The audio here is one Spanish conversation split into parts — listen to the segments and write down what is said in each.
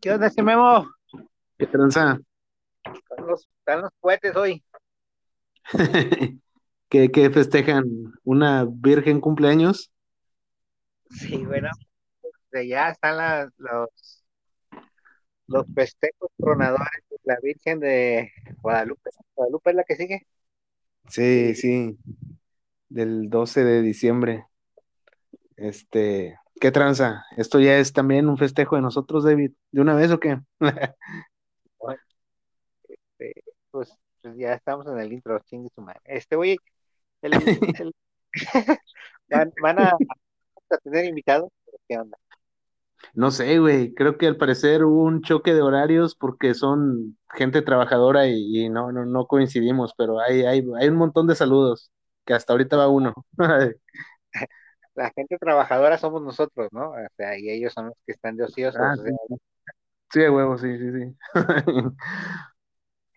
¿Qué onda ese Memo? ¿Qué tranza? Están los, están los cohetes hoy. ¿Qué, qué festejan? ¿Una virgen cumpleaños? Sí, bueno, de ya están las, los, los festejos tronadores de la Virgen de Guadalupe. ¿Guadalupe es la que sigue? Sí, sí, del 12 de diciembre. Este, ¿qué tranza? ¿Esto ya es también un festejo de nosotros, David? ¿De una vez o qué? Bueno, este, pues, pues ya estamos en el intro, chingue su madre. Este, oye, el, el- van, van a, a tener invitados, ¿qué onda? No sé, güey, creo que al parecer hubo un choque de horarios porque son gente trabajadora y, y no, no, no coincidimos, pero hay, hay, hay un montón de saludos, que hasta ahorita va uno. La gente trabajadora somos nosotros, ¿no? O sea, y ellos son los que están de ociosos. Ah, o sea, sí, sí, de huevo, sí, sí, sí.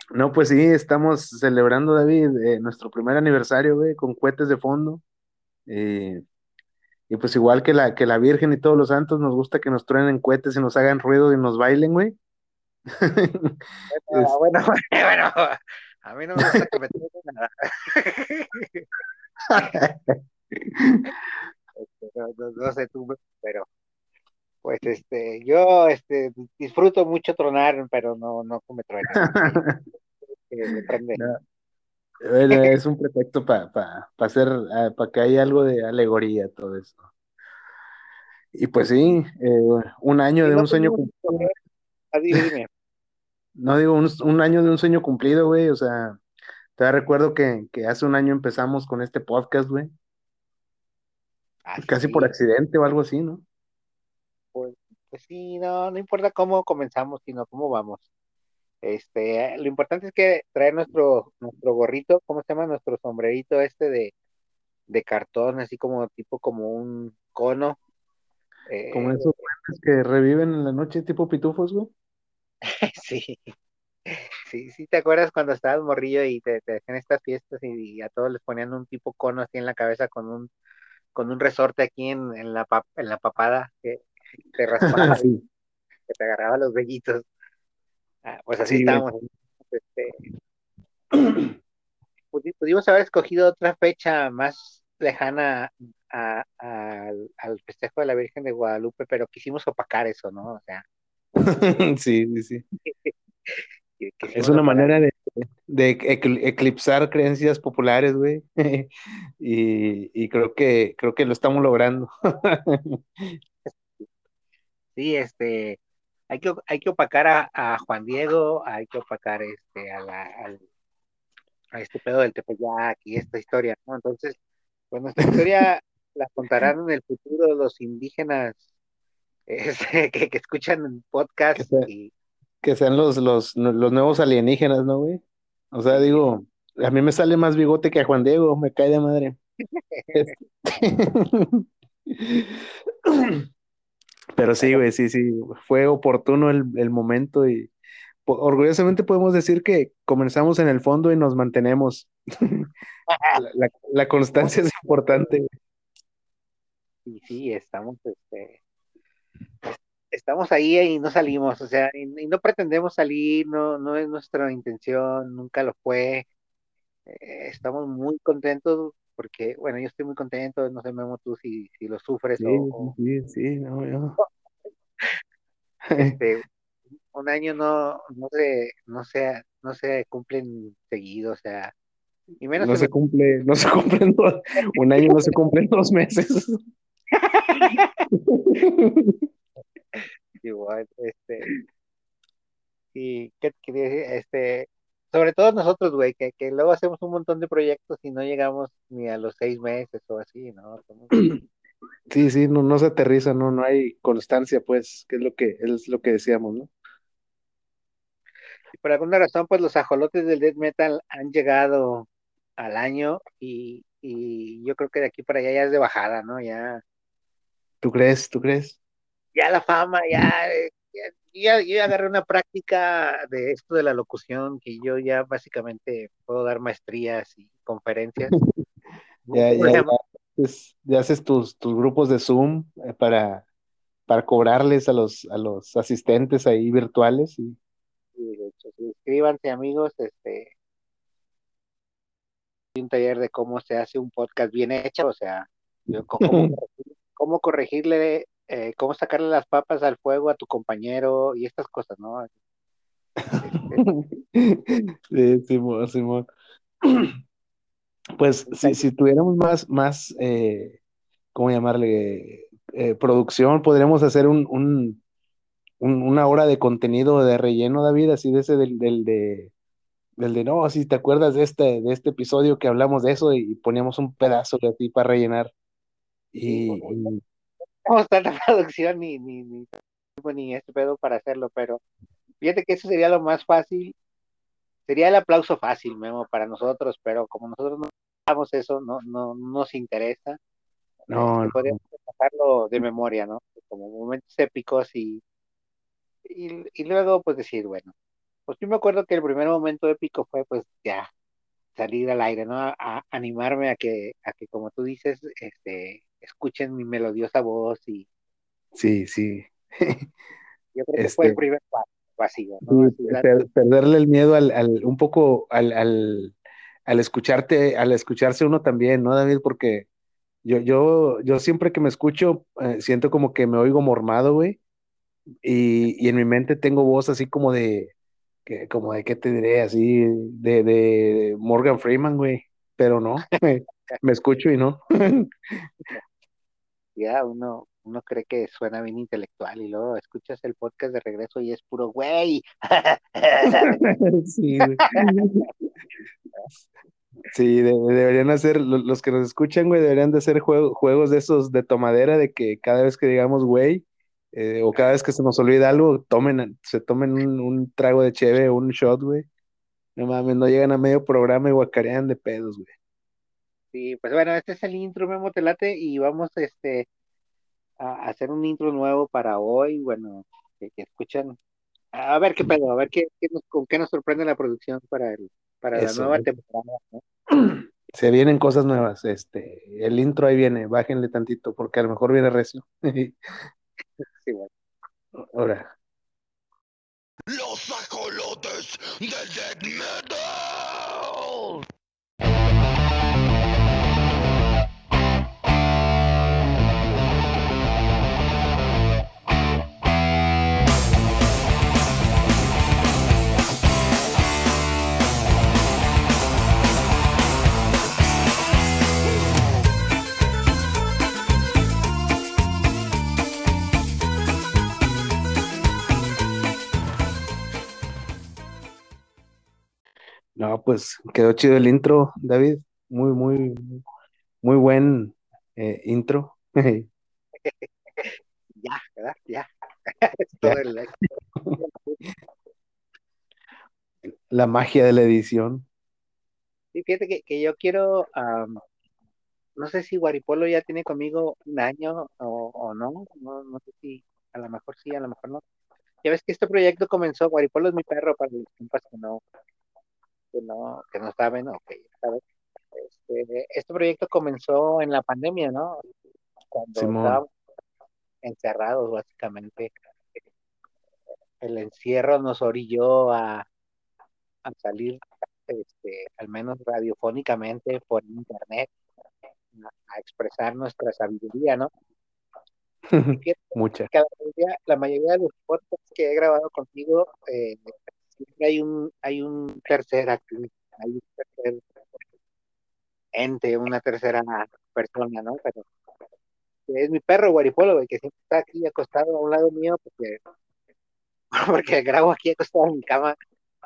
No, pues sí, estamos celebrando, David, eh, nuestro primer aniversario, güey, con cohetes de fondo. Eh, y pues igual que la, que la Virgen y todos los santos, nos gusta que nos truenen cohetes y nos hagan ruido y nos bailen, güey. Ah, bueno, bueno, a mí no me gusta que me toquen nada. Este, no, no- no sé tú, pero pues este, yo este, disfruto mucho tronar, pero no, no que me. No, bueno, es un pretexto para hacer, para que haya algo de alegoría todo eso. Y pues sí, eh, un año de no un sueño cumplido, Ah, dime. no digo un, un año de un sueño cumplido, güey, o sea, te recuerdo que, que hace un año empezamos con este podcast, güey, Ah, casi sí, por accidente o algo así, ¿no? pues, pues sí, no, no importa cómo comenzamos, sino cómo vamos. Este, lo importante es que traer nuestro, nuestro gorrito, ¿cómo se llama? Nuestro sombrerito este de, de cartón, así como tipo como un cono. Como Eh, esos duendes que reviven en la noche tipo pitufos, güey. sí, sí, sí, ¿te acuerdas cuando estabas morrillo y te, te hacían estas fiestas y, a todos les ponían un tipo cono así en la cabeza con un, con un resorte aquí en, en la, pap- en la papada que te raspaba Sí, que te agarraba los vellitos? Ah, pues así sí, estábamos. Este, pudi- pudimos haber escogido otra fecha más lejana a- a- al, al festejo de la Virgen de Guadalupe, pero quisimos opacar eso, ¿no? O sea, Sí, sí, sí. Es una manera de, de ecl- eclipsar creencias populares, güey. Y, y creo que, creo que lo estamos logrando. Sí, este, hay que, hay que opacar a, a Juan Diego, hay que opacar este, a, la, al, a este pedo del Tepeyac y esta historia, ¿no? Entonces, pues nuestra historia la contarán en el futuro los indígenas este, que, que escuchan el Que, podcast y que sean los, los, los nuevos alienígenas, ¿no, güey? O sea, digo, a mí me sale más bigote que a Juan Diego, me cae de madre. Este- Pero sí, güey, sí, sí, fue oportuno el, el momento y orgullosamente podemos decir que comenzamos en el fondo y nos mantenemos. La, constancia es importante. sí, sí, estamos, este, estamos ahí y no salimos, o sea, y, y no pretendemos salir, no, no es nuestra intención, nunca lo fue. Eh, estamos muy contentos porque, bueno, yo estoy muy contento, no sé, Memo, tú si, si lo sufres Sí, o, sí, sí, no, yo. este, un año no, no se, no se, no se cumplen seguido, o sea, y menos No se cumple, no se cumplen dos, un año no se cumplen dos meses. igual, este, y qué te quería decir, este, sobre todo nosotros, güey, que, que luego hacemos un montón de proyectos y no llegamos ni a los seis meses o así, ¿no? Somos- Sí, sí, no, no se aterriza, no, no hay constancia, pues, que es lo que, es lo que decíamos, ¿no? y por alguna razón, pues los ajolotes del death metal han llegado al año y, y yo creo que de aquí para allá ya es de bajada, ¿no? Ya, ¿Tú crees? ¿Tú crees? Ya la fama, ya, eh, ya, yo agarré una práctica de esto de la locución, que yo ya básicamente puedo dar maestrías y conferencias. Ya, ya, ya, haces, ya haces tus, tus grupos de Zoom eh, para, para cobrarles a los, a los asistentes ahí virtuales. Y... Sí, de hecho, suscríbanse amigos, este un taller de cómo se hace un podcast bien hecho, o sea, cómo, corregirle, eh, cómo sacarle las papas al fuego a tu compañero y estas cosas, ¿no? sí, Simón, Simón. Pues si, si tuviéramos más, más eh, ¿cómo llamarle? Eh, producción, podríamos hacer un, un, una hora de contenido de relleno, David, así de ese del, del de del de no, si te acuerdas de este, de este episodio que hablamos de eso y poníamos un pedazo de ti para rellenar. Y, y... tanta producción ni, ni, ni, ni este pedo para hacerlo, pero fíjate que eso sería lo más fácil, sería el aplauso fácil, Memo, para nosotros, pero como nosotros no hagamos eso, no, no, no nos interesa. No, este, podríamos pasarlo de memoria, ¿no? Como momentos épicos y, y, y, luego pues decir, bueno, pues yo me acuerdo que el primer momento épico fue pues ya salir al aire, ¿no? A, animarme a que, a que como tú dices, este, escuchen mi melodiosa voz y... Sí, sí. Yo creo que fue el este primer paso vacío, ¿no? perderle el miedo al, al un poco al, al, al, escucharte, al escucharse uno también, ¿no, David? Porque yo, yo, yo siempre que me escucho, eh, siento como que me oigo mormado, güey. Y, y, en mi mente tengo voz así como de, que, como de qué te diré, así, de, de Morgan Freeman, güey. Pero no, me, me escucho y no. ya, uno, uno cree que suena bien intelectual y luego escuchas el podcast de regreso y es puro güey. sí, Sí, deberían hacer, los que nos escuchan, güey, deberían de hacer juegos de esos de tomadera, de que cada vez que digamos, güey, eh, o cada vez que se nos olvida algo, tomen, se tomen un, trago de cheve o un shot, güey. No mames, no llegan a medio programa y guacarean de pedos, güey. Sí, pues bueno, este es el intro, Memo Telate, y vamos este, a hacer un intro nuevo para hoy, bueno, que, escuchan. A ver qué pedo, a ver qué, con qué nos sorprende la producción para el, para la nueva temporada, Se vienen cosas nuevas, este, el intro ahí viene, bájenle tantito, porque a lo mejor viene recio. sí. Los ajolotes del death No, pues quedó chido el intro, David. Muy, muy, muy buen eh, intro. ya, ¿verdad? Ya. La magia de la edición. Sí, fíjate que, que yo quiero, no sé si Guaripolo ya tiene conmigo un año o, o no, no, no sé si, a lo mejor sí, a lo mejor no. Ya ves que este proyecto comenzó, Guaripolo es mi perro, para los que no, que no, que no saben, ok, Este, este proyecto comenzó en la pandemia, ¿no? Cuando estábamos encerrados, básicamente. El encierro nos orilló a, a salir, este, al menos radiofónicamente, por internet, a, expresar nuestra sabiduría, ¿no? Mucha. la mayoría de los podcasts que he grabado contigo eh, hay un, hay un tercer hay un tercer ente, una tercera persona, ¿no? Pero es mi perro Guaripolo, que siempre está aquí acostado a un lado mío, porque, porque grabo aquí acostado en mi cama,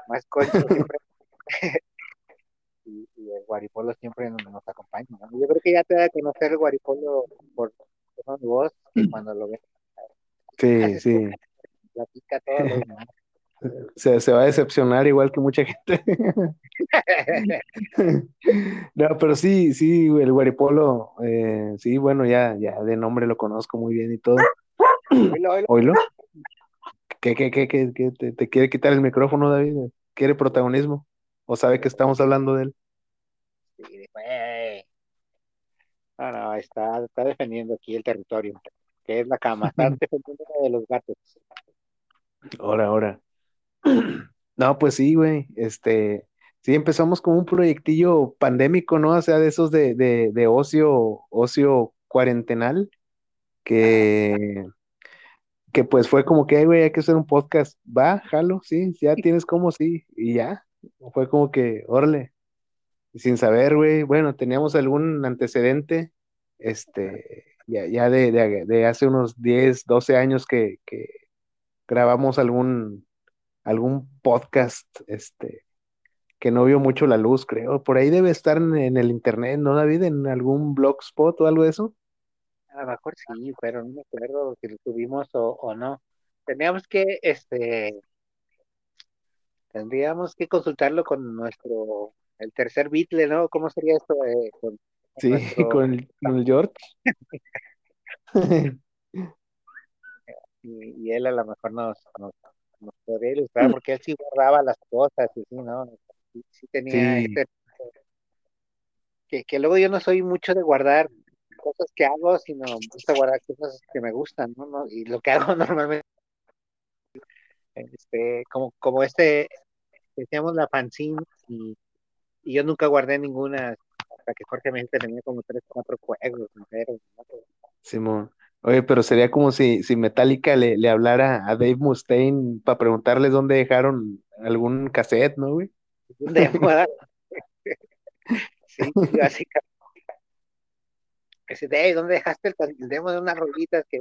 más concho siempre. y, y, el Guaripolo siempre nos, nos acompaña, ¿no? Yo creo que ya te da a conocer el Guaripolo por de voz, que cuando lo ves. Sí, sí. Platica todo lo demás se, se, va a decepcionar igual que mucha gente. no, pero sí, sí, el Guaripolo, eh, sí, bueno, ya, ya de nombre lo conozco muy bien y todo. Oilo, ¿Qué, qué, qué, qué, qué te, te, quiere quitar el micrófono, David? ¿Quiere protagonismo? ¿O sabe que estamos hablando de él? Sí, güey. No, no, está, está defendiendo aquí el territorio. que es la cama, estar defendiendo de los gatos. Ahora, ahora. No, pues sí, güey. Este, sí, empezamos como un proyectillo pandémico, ¿no? O sea, de esos de, de, de ocio, ocio cuarentenal, que, que pues fue como que, "Ay, güey, hay que hacer un podcast. Va, jalo, sí, ya tienes como sí, y ya. Fue como que, órale. Sin saber, güey, bueno, teníamos algún antecedente, este, ya, ya de, de, de hace unos 10, 12 años que, que grabamos algún, algún podcast, este, que no vio mucho la luz, creo. Por ahí debe estar en, en el internet, ¿no, David? En algún blogspot o algo de eso. A lo mejor sí, pero no me acuerdo si lo tuvimos o, o no. Teníamos que, este, tendríamos que consultarlo con nuestro, el tercer Beatle, ¿no? ¿Cómo sería esto? Eh, con, Sí, nuestro- con el, con el George. y, y él a lo mejor nos, nos, nos podría ilustrar, porque él sí guardaba las cosas y sí, ¿no? Sí, sí tenía Sí. este, que, que luego yo no soy mucho de guardar cosas que hago, sino me gusta guardar cosas que me gustan, ¿no? ¿no? Y lo que hago normalmente, este, como, como este, decíamos la fanzine, y, y yo nunca guardé ninguna, hasta que Jorge me dijo que tenía como tres, cuatro juegos ¿no? Simón. Oye, pero sería como si, si Metallica le, le hablara a Dave Mustaine para preguntarles dónde dejaron algún cassette, ¿no, güey? Sí, básicamente. Ese, Dave, ¿dónde dejaste el, demo de unas rolitas que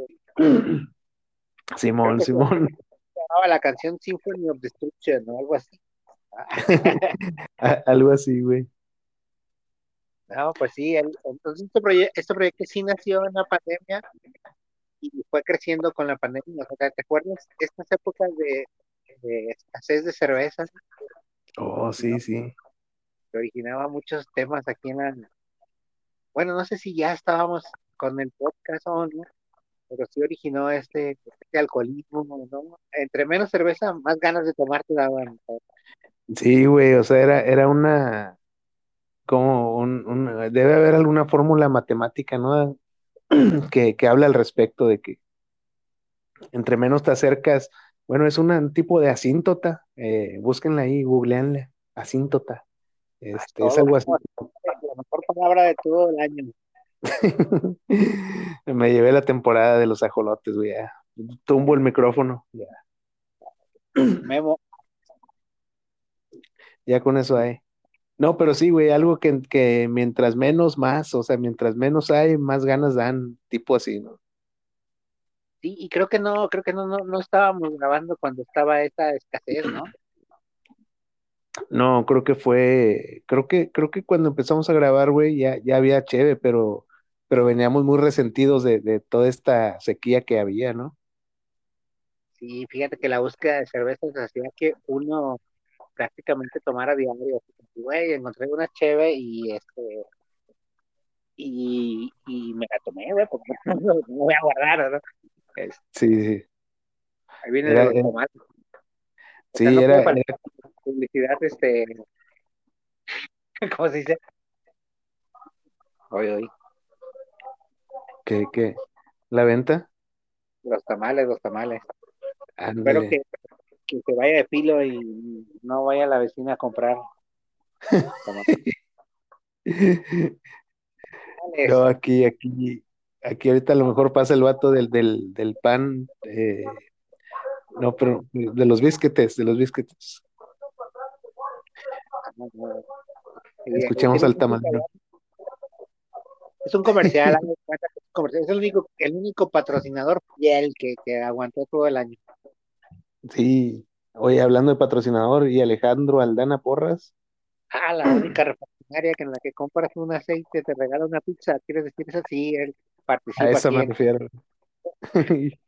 Simón, que Simón. llamaba la canción Symphony of Destruction o algo así? Algo así, güey. No, pues sí, el- entonces este, proye- este proyecto sí nació en la pandemia y fue creciendo con la pandemia. O sea, ¿te acuerdas estas épocas de, de escasez de cerveza Oh, sí, sí. que originaba muchos temas aquí en la... Bueno, no sé si ya estábamos con el podcast o no, pero sí originó este, este alcoholismo, ¿no? Entre menos cerveza, más ganas de tomar te daban. Sí, güey, o sea, era, era una, como un, un- debe haber alguna fórmula matemática, ¿no? Que, que habla al respecto de que entre menos te acercas, bueno, es un tipo de asíntota, eh, búsquenla ahí, googleanla, asíntota, este, es algo así. La mejor palabra de todo el año. Me llevé la temporada de los ajolotes, güey, ya. Tumbo el micrófono, ya, Memo, ya con eso hay. No, pero sí, güey, algo que, que mientras menos más, o sea, mientras menos hay, más ganas dan, tipo así, ¿no? Sí, y creo que no, creo que no, no, no estábamos grabando cuando estaba esa escasez, ¿no? No, creo que fue, creo que, creo que cuando empezamos a grabar, güey, ya, ya había cheve, pero, pero veníamos muy resentidos de, de toda esta sequía que había, ¿no? Sí, fíjate que la búsqueda de cervezas hacía que uno prácticamente tomara diario. así como, Güey, encontré una cheve y este y, y me la tomé, güey, porque no, no voy a guardar, ¿no? Sí, sí, ahí viene Era- de los era-. O sea, no publicidad, este, ¿cómo se dice? Hoy, hoy, que, que, la venta, los tamales, los tamales. Espero que, que se vaya de filo y no vaya la vecina a comprar. No, aquí, aquí, aquí ahorita a lo mejor pasa el vato del, del, del pan, eh, no, pero de los bisquetes, de los bisquetes. Escuchemos al tamalero. Es un comercial. Es el único, el único patrocinador fiel que, que aguantó todo el año. Sí, oye, hablando de patrocinador, y Alejandro Aldana Porras, Ah, la única refaccionaria que en la que compras un aceite te regala una pizza. ¿Quieres decir eso? Sí, él a participa eso me refiero.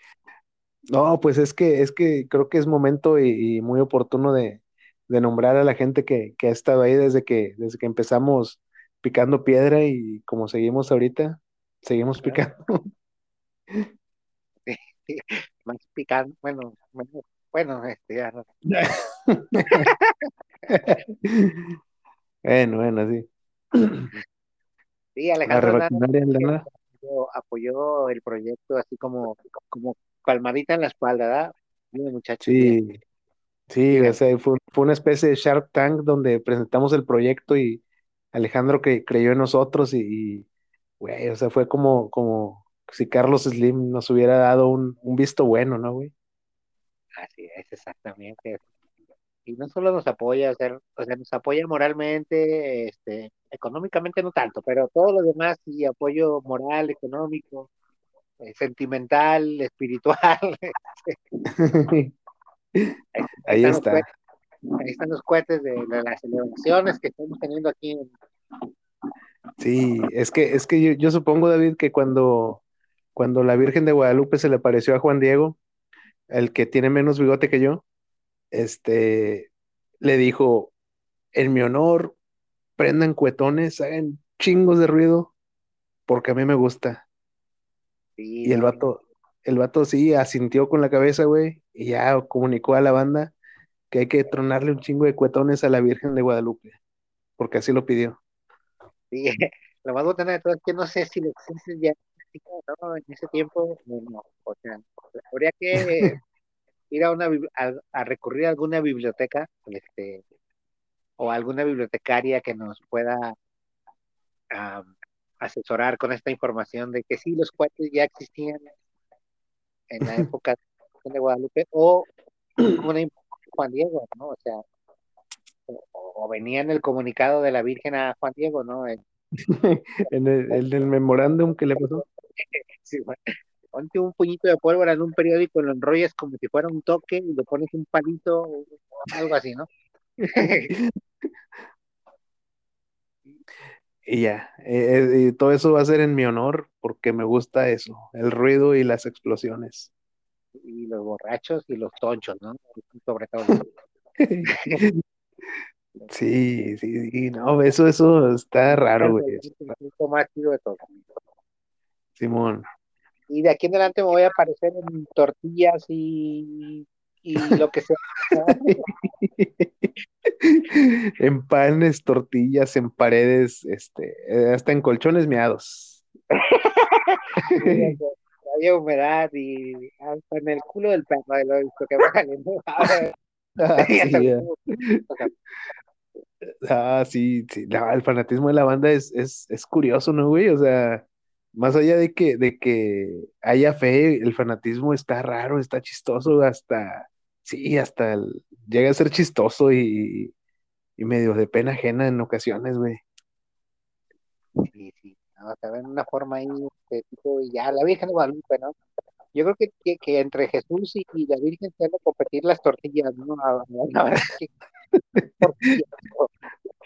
No, pues es que, es que creo que es momento y, y muy oportuno de, de nombrar a la gente que, que ha estado ahí desde que, desde que empezamos picando piedra y como seguimos ahorita, seguimos picando. Más picante. Bueno, bueno, bueno, este, ya no. Bueno, bueno, sí. Sí, Alejandro Hernández apoyó, apoyó el proyecto así como, como palmadita en la espalda, ¿verdad? Bien, muchachos. bien. Sí, sí, o sea, fue, fue una especie de Shark Tank donde presentamos el proyecto y Alejandro que creyó en nosotros y, y, güey, o sea, fue como, como si Carlos Slim nos hubiera dado un, un visto bueno, ¿no, güey? Así es, exactamente. Y no solo nos apoya, o sea, o sea, nos apoya moralmente, este, económicamente no tanto, pero todo lo demás sí, apoyo moral, económico, eh, sentimental, espiritual. Ahí están los está. ahí están los cohetes de, de las celebraciones que estamos teniendo aquí. en- Sí, es que, es que yo, yo supongo, David, que cuando, cuando la Virgen de Guadalupe se le apareció a Juan Diego, el que tiene menos bigote que yo, este, le dijo, en mi honor, prendan cuetones, hagan chingos de ruido, porque a mí me gusta. Sí, Y el vato, el vato sí asintió con la cabeza, güey, y ya comunicó a la banda que hay que tronarle un chingo de cuetones a la Virgen de Guadalupe, porque así lo pidió. sí. Lo más botana de todo es que no sé si los excesos ya ¿no? En ese tiempo, no. O sea, habría que ir a una a, a recurrir a alguna biblioteca, este, o alguna bibliotecaria que nos pueda am, asesorar con esta información de que sí, los cohetes ya existían en la época de Guadalupe, o una Juan Diego, ¿no? O sea, o, o venía en el comunicado de la Virgen a Juan Diego, ¿no? El- En el, el memorándum que le pasó. Sí, bueno, ponte un puñito de pólvora en un periódico, lo enrollas como si fuera un toque y le pones un palito, o algo así, ¿no? Y ya, eh, eh, y todo eso va a ser en mi honor porque me gusta eso, el ruido y las explosiones. y los borrachos y los tonchos, ¿no? Sobre todo. Sí, sí, sí, no, eso, eso está raro, güey. El punto más de todo. Simón. Y de aquí en adelante me voy a aparecer en tortillas y, y lo que sea. En panes, tortillas, en paredes, este, eh, hasta en colchones meados. Había humedad y hasta en el culo del perro de lo he visto que va. Ah, sí, ya. Ah, sí, sí, no, el fanatismo de la banda es, es, es curioso, ¿no, güey? O sea, más allá de que, de que haya fe, el fanatismo está raro, está chistoso, hasta, sí, hasta el- llega a ser chistoso y, y medio de pena ajena en ocasiones, güey. Sí, sí. No, ven una forma ahí, este, tipo, y ya, la Virgen de Guadalupe, ¿no? Yo creo que, que, que entre Jesús y, y la Virgen se van a competir las tortillas, ¿no? A, a- a.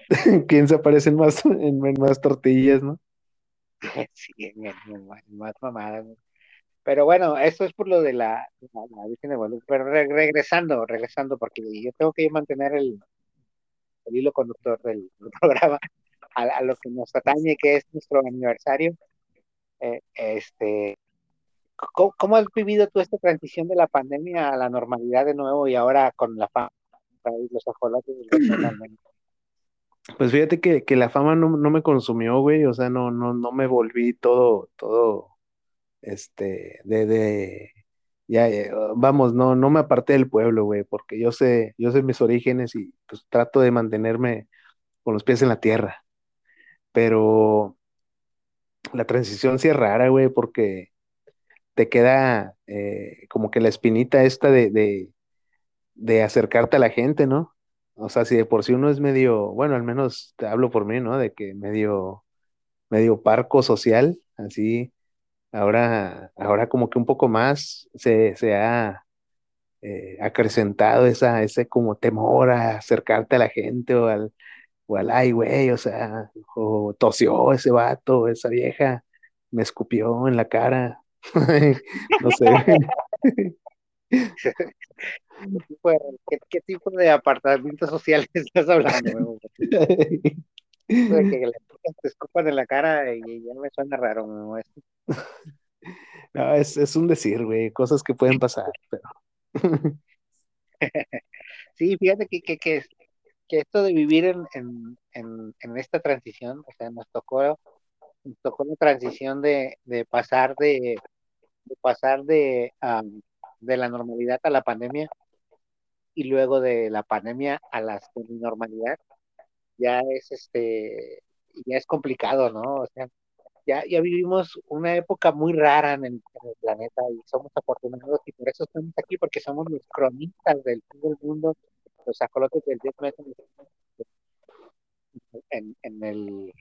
¿Quién se aparecen más en, en más tortillas, no? Sí, en- en más ¿no? Pero bueno, eso es por lo de la, la, la Virgen de Guadalupe. Pero re- regresando, regresando, porque yo tengo que mantener el, el hilo conductor del, del programa a, a lo que nos atañe, que es nuestro aniversario. Eh, este, ¿cómo, cómo has vivido tú esta transición de la pandemia a la normalidad de nuevo y ahora con la fama y los ajolotes? Pues fíjate que, que la fama no, no me consumió, güey, o sea, no, no, no me volví todo, todo, este, de, de, ya, ya, vamos, no, no me aparté del pueblo, güey, porque yo sé, yo sé mis orígenes y pues trato de mantenerme con los pies en la tierra, pero la transición sí es rara, güey, porque te queda eh, como que la espinita esta de, de, de acercarte a la gente, ¿no? O sea, si de por sí uno es medio, bueno, al menos te hablo por mí, ¿no? De que medio, medio parco social, así, ahora, ahora como que un poco más se, se ha eh, acrecentado esa, ese como temor a acercarte a la gente o al, o al ay, güey, o sea, o tosió ese vato, esa vieja, me escupió en la cara, no sé. ¿Qué tipo de, qué, qué tipo de apartamentos sociales estás hablando? que chicas te escupan en la cara y ya me suena raro. ¿no? No, es, es un decir, güey, cosas que pueden pasar, pero Sí, fíjate que, que, que, que esto de vivir en, en, en, en esta transición, o sea, nos tocó nos tocó la transición de, de pasar de, de pasar de, um, de la normalidad a la pandemia y luego de la pandemia a la normalidad ya es este ya es complicado, ¿no? O sea, ya, ya vivimos una época muy rara en el, planeta y somos afortunados y por eso estamos aquí, porque somos los cronistas del fin del mundo, los acolotes del death metal en, en el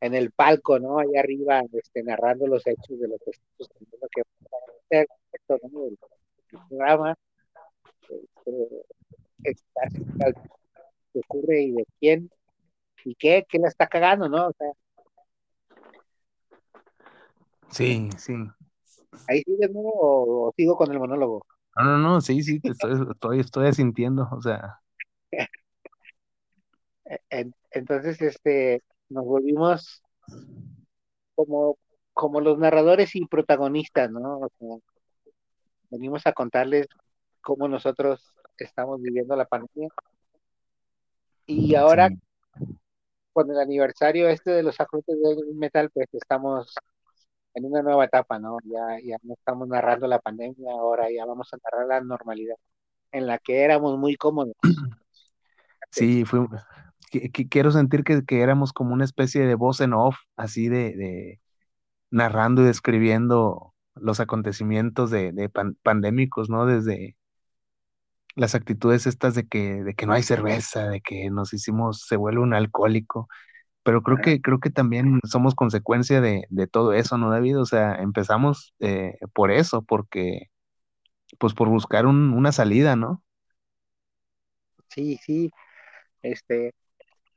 en el palco, ¿no? Allá arriba, este, narrando los hechos de lo que sucediendo, que el, el programa, qué ocurre y de quién y qué, qué la está cagando, ¿no? O sea, Sí, sí. ahí sigues, ¿no? O, o sigo con el monólogo. No, no, no, sí, sí, estoy, estoy, estoy asintiendo, o sea, En- entonces, este, nos volvimos como, como los narradores y protagonistas, ¿no? O sea, venimos a contarles cómo nosotros estamos viviendo la pandemia. Y ahora, sí, con el aniversario este de los acrópolis del metal, pues estamos en una nueva etapa, ¿no? Ya, ya no estamos narrando la pandemia, ahora ya vamos a narrar la normalidad, en la que éramos muy cómodos. sí, fue, que- que- quiero sentir que, que éramos como una especie de voz en off, así de, de narrando y describiendo los acontecimientos de, de pan- pandémicos, ¿no? Desde las actitudes estas de que, de que no hay cerveza, de que nos hicimos, se vuelve un alcohólico, pero creo que, creo que también somos consecuencia de, de todo eso, ¿no, David? O sea, empezamos eh, por eso, porque, pues por buscar un- una salida, ¿no? Sí, sí, este,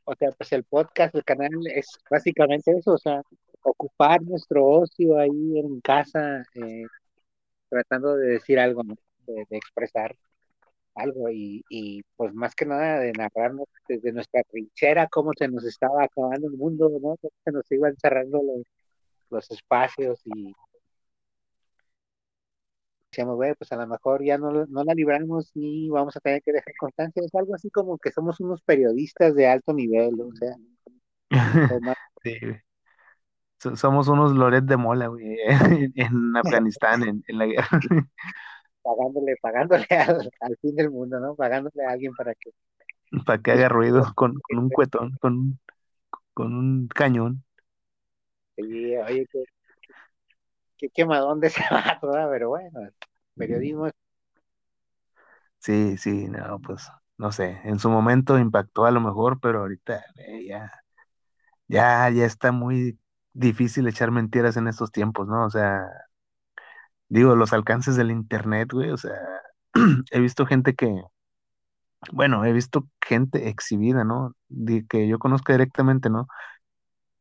o sea, pues el podcast, el canal es básicamente eso, o sea, ocupar nuestro ocio ahí en casa, eh, tratando de decir algo, ¿no? De, de expresar algo y, y pues más que nada de narrarnos desde nuestra trinchera cómo se nos estaba acabando el mundo, ¿no? Cómo se nos iban cerrando los, los espacios y decíamos, güey, pues a lo mejor ya no, no la libramos y vamos a tener que dejar constancia. Es algo así como que somos unos periodistas de alto nivel, o sea, Sí, Somos unos Loret de Mola, güey, en, en Afganistán, en, en la guerra. pagándole, pagándole al, al fin del mundo, ¿no? Pagándole a alguien para que para que haga ruido con, con un cuetón, con, con un cañón. Sí, oye, qué, qué quemadón de ese vato, ¿verdad? Pero bueno, periodismo es Sí, sí, no, pues, no sé, en su momento impactó a lo mejor, pero ahorita eh, ya, ya, ya está muy difícil echar mentiras en estos tiempos, ¿no? O sea, digo, los alcances del internet, güey, o sea, he visto gente que, bueno, he visto gente exhibida, ¿no? Que yo conozco directamente, ¿no?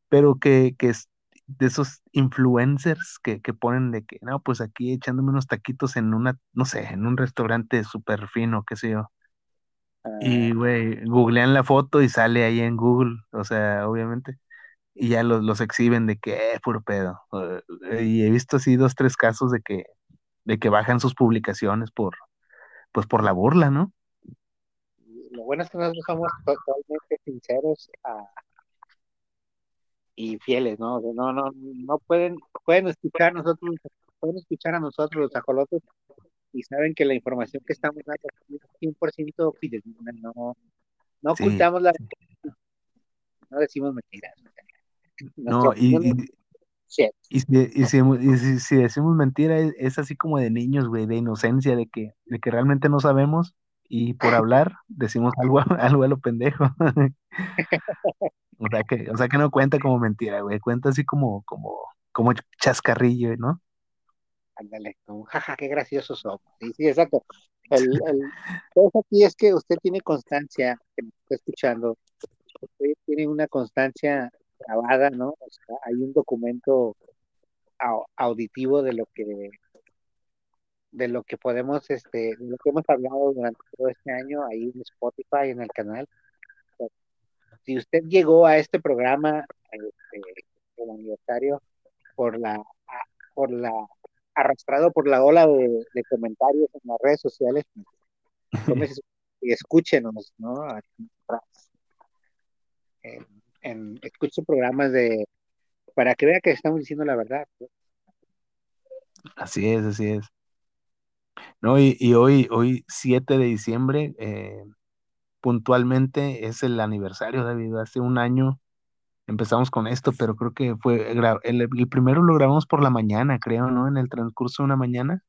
Pero que, que es de esos influencers que, que ponen de que, no, pues aquí echándome unos taquitos en una, no sé, en un restaurante súper fino, qué sé yo. ah, Y, güey, googlean la foto y sale ahí en Google, o sea, obviamente. Y ya los, los exhiben de que, eh, puro pedo. Eh, y he visto así dos, tres casos de que, de que bajan sus publicaciones por, pues por la burla, ¿no? lo bueno es que nosotros somos totalmente sinceros ah, y fieles, ¿no? O sea, no, no, no pueden, pueden escuchar nosotros, pueden escuchar a nosotros los ajolotes y saben que la información que estamos dando es 100% fidedigna, no, no Sí. ocultamos la no decimos mentiras. No, y, y, si, y si- y si- si decimos mentira, es, es así como de niños, güey, de inocencia, de que, de que realmente no sabemos y por hablar decimos algo, algo a lo pendejo. O sea que, o sea que no cuenta como mentira, güey, cuenta así como, como, como chascarrillo, ¿no? Ándale, como, jaja, qué graciosos somos. Sí, sí, exacto. El, el, todo aquí es que usted tiene constancia, que me está escuchando, usted tiene una constancia grabada, ¿no? Hay un documento au- auditivo de lo que, de lo que podemos, este, de lo que hemos hablado durante todo este año ahí en Spotify, en el canal. Si usted llegó a este programa, este, el aniversario, por la, por la, arrastrado por la ola de, comentarios en las redes sociales, tómese y escúchenos, ¿no? En, en- escuche programas de para que vea que estamos diciendo la verdad. pues. Así es, así es. No, y, y hoy, hoy 7 de diciembre, eh, puntualmente es el aniversario, David. Hace un año empezamos con esto, pero creo que fue, el, el primero lo grabamos por la mañana, creo, ¿no? En el transcurso de una mañana.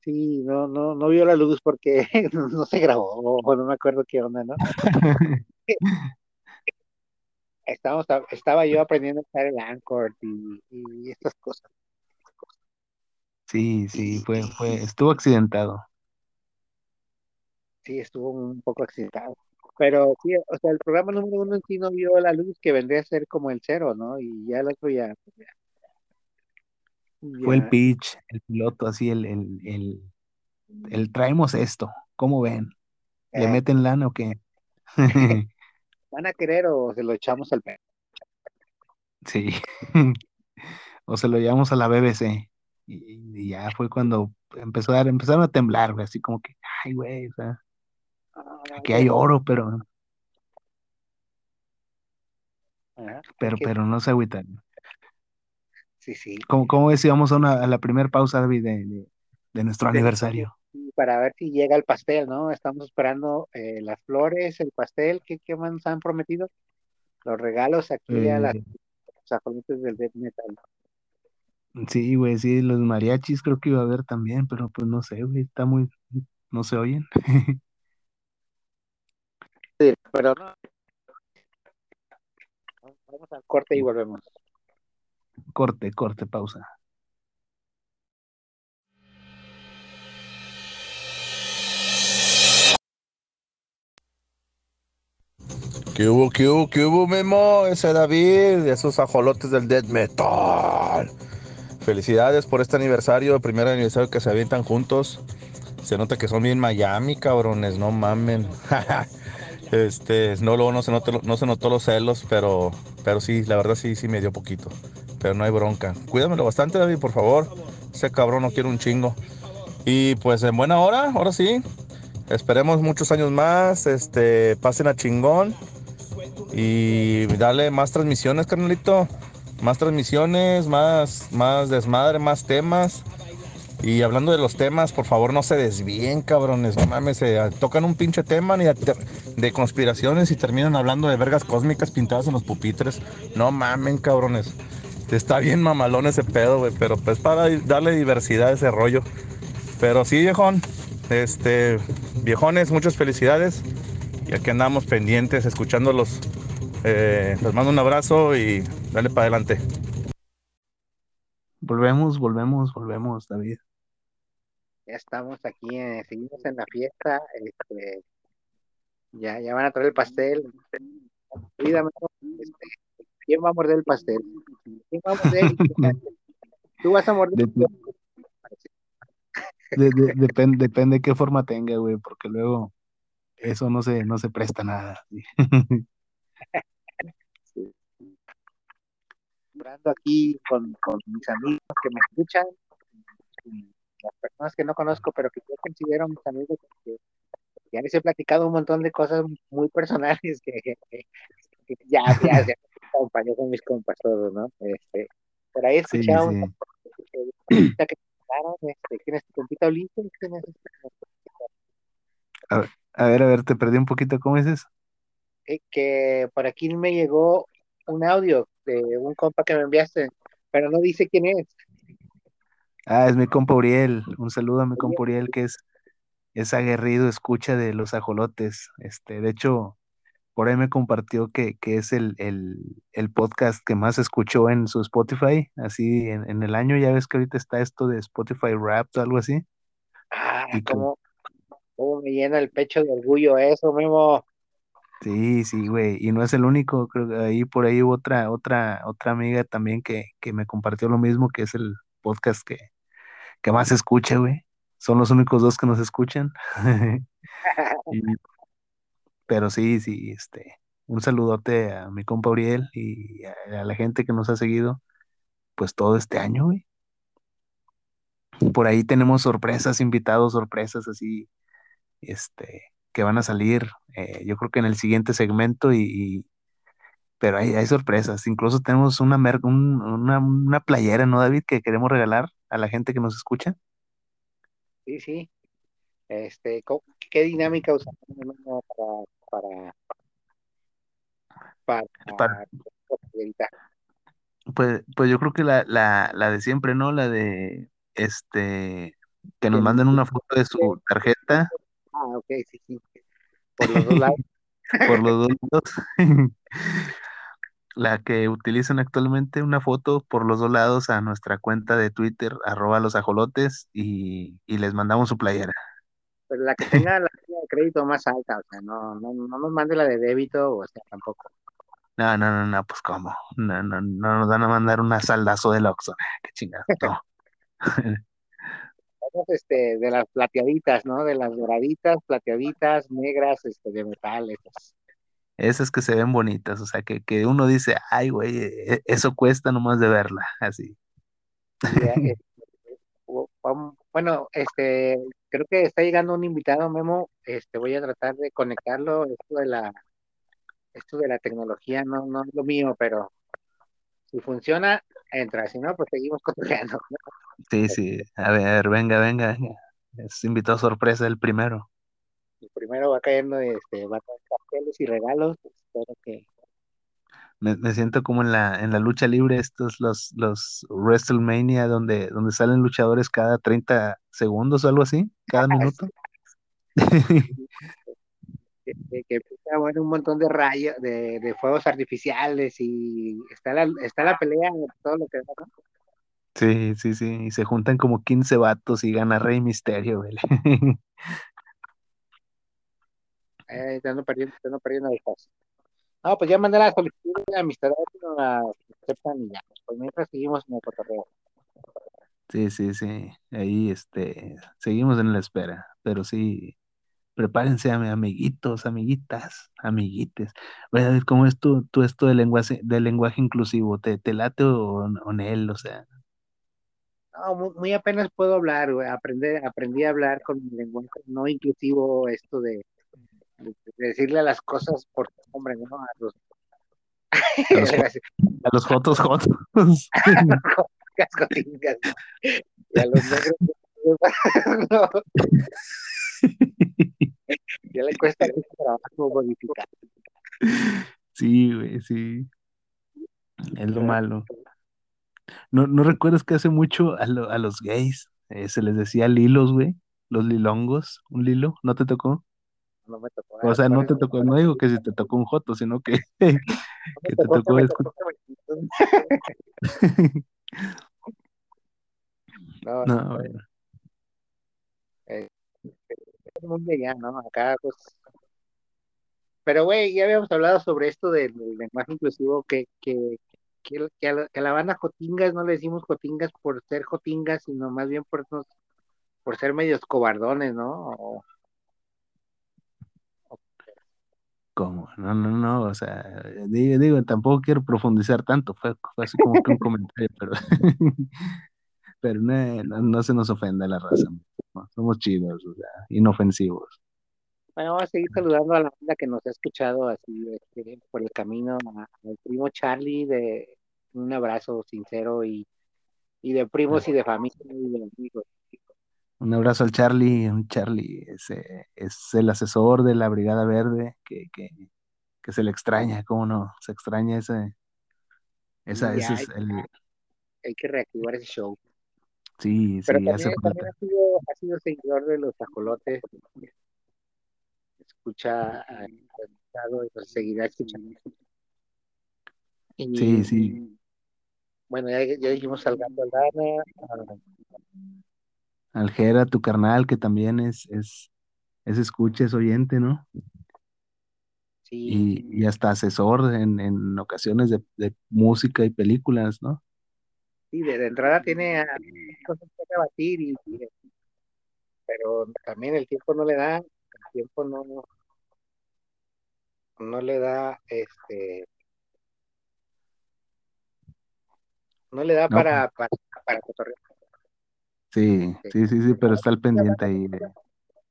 Sí, no, no, no vio la luz porque no, no se grabó, o no me acuerdo qué onda, ¿no? Estábamos, estaba yo aprendiendo a usar el Anchor y, y estas cosas. Sí, sí, fue, fue, estuvo accidentado. sí, estuvo un poco accidentado. Pero sí, o sea, el programa número uno en sí no vio la luz que vendría a ser como el cero, ¿no? Y ya el otro ya, ya, Fue el ya, pitch, el piloto, así, el, el, el, el traemos esto. ¿Cómo ven? ¿Le eh, meten lana o qué? ¿van a querer o se lo echamos al perro? Sí. O se lo llevamos a la BBC. Y, y ya fue cuando empezó a dar, empezaron a temblar, güey, así como que, ay, güey, o sea, no, aquí hay oro, pero, Ajá, pero, que, pero no se agüitan. sí, sí. ¿Cómo, vamos a, una, a la primera pausa, David, de, de, de nuestro De- aniversario? Para ver si llega el pastel, ¿no? Estamos esperando eh, las flores, el pastel, ¿qué, qué más nos han prometido? Los regalos aquí a las Eh, sajonitas del death metal. sí, güey, sí, los mariachis creo que iba a haber también, pero pues no sé, güey, está muy, no se oyen. Sí, Pero no, vamos al corte y volvemos. Corte, corte, pausa. ¿Qué hubo, qué hubo, qué hubo, Memo? Ese David, esos ajolotes del death metal. Felicidades por este aniversario, el primer aniversario que se avientan juntos. Se nota que son bien Miami, cabrones, no mamen. Este, no, luego no se notó, no se notó los celos, pero, pero sí, la verdad sí, sí me dio poquito. Pero no hay bronca. Cuídamelo bastante, David, por favor. Ese cabrón no quiere un chingo. Y pues en buena hora, ahora sí. Esperemos muchos años más. Este, pasen a chingón. Y dale más transmisiones, carnalito. Más transmisiones, más, más desmadre, más temas. Y hablando de los temas, por favor no se desvíen, cabrones. No mames, tocan un pinche tema ni de, de conspiraciones y terminan hablando de vergas cósmicas pintadas en los pupitres. No mamen, cabrones. Está bien mamalón ese pedo, güey. Pero pues para darle diversidad a ese rollo. Pero sí, viejón. Este, viejones, muchas felicidades. Y aquí andamos pendientes, escuchándolos. Eh, les mando un abrazo y dale para adelante. Volvemos, volvemos, volvemos, David. Ya estamos aquí, eh, seguimos en la fiesta. Este, ya, ya van a traer el pastel. Cuídame, este, ¿quién va a morder el pastel? ¿Quién va a morder? Tú vas a morder. De- de- de- depende, depende de qué forma tenga, güey, porque luego eso no se, no se presta a nada. Hablando aquí con, con mis amigos que me escuchan, las personas que no conozco, pero que yo considero mis amigos, que ya les he platicado un montón de cosas muy personales que, que- que ya, ya, ya, compa, ya son mis compas todos, ¿no? Este, por ahí Sí, escuchaba sí. ahorita que este, ¿quién es tu compita Ulises? ¿Quién es este? A ver, a ver, te perdí un poquito, ¿cómo dices? Eh, que por aquí me llegó un audio de un compa que me enviaste, pero no dice quién es. Ah, es mi compa Uriel. Un saludo a mi compa Uriel, que es, es aguerrido, escucha de los ajolotes. Este, de hecho, por ahí me compartió que, que es el, el, el podcast que más escuchó en su Spotify, así en, en el año, ya ves que ahorita está esto de Spotify Wrapped o algo así. Ah, Y cómo me llena el pecho de orgullo eso, Memo. Sí, sí, güey, y no es el único, creo que ahí por ahí hubo otra, otra, otra amiga también que, que me compartió lo mismo, que es el podcast que, que más se escucha, güey. Son los únicos dos que nos escuchan. Pero sí, sí, este, un saludote a mi compa Uriel y a, a la gente que nos ha seguido, pues todo este año, güey. Por ahí tenemos sorpresas, invitados, sorpresas así, este, que van a salir, eh, yo creo que en el siguiente segmento y, y, pero hay, hay sorpresas. Incluso tenemos una, mer- un- una, una playera, ¿no, David? Que queremos regalar a la gente que nos escucha. Sí, sí. Este, ¿cómo- ¿qué dinámica usamos para, para, para, Para- Pues, pues yo creo que la, la, la de siempre, ¿no? La de este que nos manden una foto de su tarjeta Ah, ok, sí, sí. Por los dos lados. por los dos lados. La que utilizan actualmente, una foto por los dos lados a nuestra cuenta de Twitter, arroba los ajolotes, y, y les mandamos su playera. Pero la que tenga la línea de crédito más alta, o sea, no, no, no nos mande la de débito, o sea, tampoco. No, no, no, no, pues cómo. No, no, no nos van a mandar una saldazo del Oxxo. Qué chingado. No. Este, de las plateaditas, ¿no? De las doraditas, plateaditas, negras, este, de metal, esas. Esas que se ven bonitas, o sea, que, que uno dice, ay, güey, e- eso cuesta nomás de verla, así. Eh, bueno, este, creo que está llegando un invitado, Memo. Este, voy a tratar de conectarlo. Esto de la, esto de la tecnología no, no es lo mío, pero si funciona, entra. Si no, pues seguimos cotorreando. Sí, sí. A ver, venga, venga, venga. Es invitado sorpresa el primero. El primero va cayendo, este, va a traer pasteles y regalos. Espero que Me, me siento como en la, en la lucha libre, estos los, los WrestleMania, donde, donde salen luchadores cada 30 segundos o algo así, cada minuto. que, que- haber un montón de rayos, de, de fuegos artificiales y está la, está la pelea, todo lo que da, ¿no? Sí, sí, sí. Y se juntan como 15 vatos y gana Rey Misterio, güey. Eh, te ando perdiendo, te ando perdiendo el paso. No, pues ya mandé la solicitud de amistad, no la aceptan y ya. Pues mientras seguimos en el cotorreo. Sí, sí, sí. Ahí, este, seguimos en la espera, pero sí, prepárense, ami- amiguitos, amiguitas, amiguites. Oye, David, ¿cómo es tu, tu esto del lenguaje, del lenguaje inclusivo? ¿Te, te late o, o él? O sea, No, muy, muy apenas puedo hablar, güey. Aprendí, aprendí a hablar con mi lenguaje no inclusivo, esto de, de- de decirle a las cosas por nombre, ¿no? A los, a los, a los jotos jotos. a los negros, no, ya le cuesta mucho trabajo modificar. Sí, güey, sí. Es lo malo. ¿No, no recuerdas que hace mucho a, lo- a los gays eh, se les decía lilos, güey? Los lilongos, un lilo, ¿no te tocó? No me tocó. O sea, no ¿cuál te tocó, no digo que si te tocó un joto, sino que, No que te tocó, tocó que tocó, que no, bueno. De allá, ¿no? Acá, pues. Pero, güey, ya habíamos hablado sobre esto del, del lenguaje inclusivo, que, que, que, que a la, que a la banda Jotingas no le decimos Jotingas por ser Jotingas, sino más bien por, nos- por ser medios cobardones, ¿no? O- ¿Cómo? No, no, no, o sea, digo, digo, tampoco quiero profundizar tanto, fue, fue así como que un comentario, pero, pero no, no, no se nos ofenda la raza, ¿no? Somos chidos, o sea, inofensivos. Bueno, vamos a seguir saludando a la banda que nos ha escuchado así este, por el camino, al primo Charlie, de un abrazo sincero y, y de primos y de familia y de amigos. Un abrazo al Charlie, un Charlie es, eh, es el asesor de la Brigada Verde, que, que, que se le extraña, ¿cómo no? Se extraña ese, esa, ese es el, hay que reactivar ese show. Sí, Pero sí, hace también, también falta. ha sido, ha sido seguidor de los ajolotes. Escucha, ha escuchado y nos seguirá escuchando. Y Sí, sí, bueno, ya, ya dijimos al gato Aldana, a- Aljera, tu carnal, que también es, es, es escucha, es oyente, ¿no? sí, Y, y hasta asesor en, en ocasiones de, de música y películas, ¿no? Sí, de, de entrada tiene cosas que debatir, y, y- pero también el tiempo no le da, el tiempo no, no le da, este, no le da No, para, para, para cotorrear. sí, sí, sí, sí, pero está al pendiente ahí.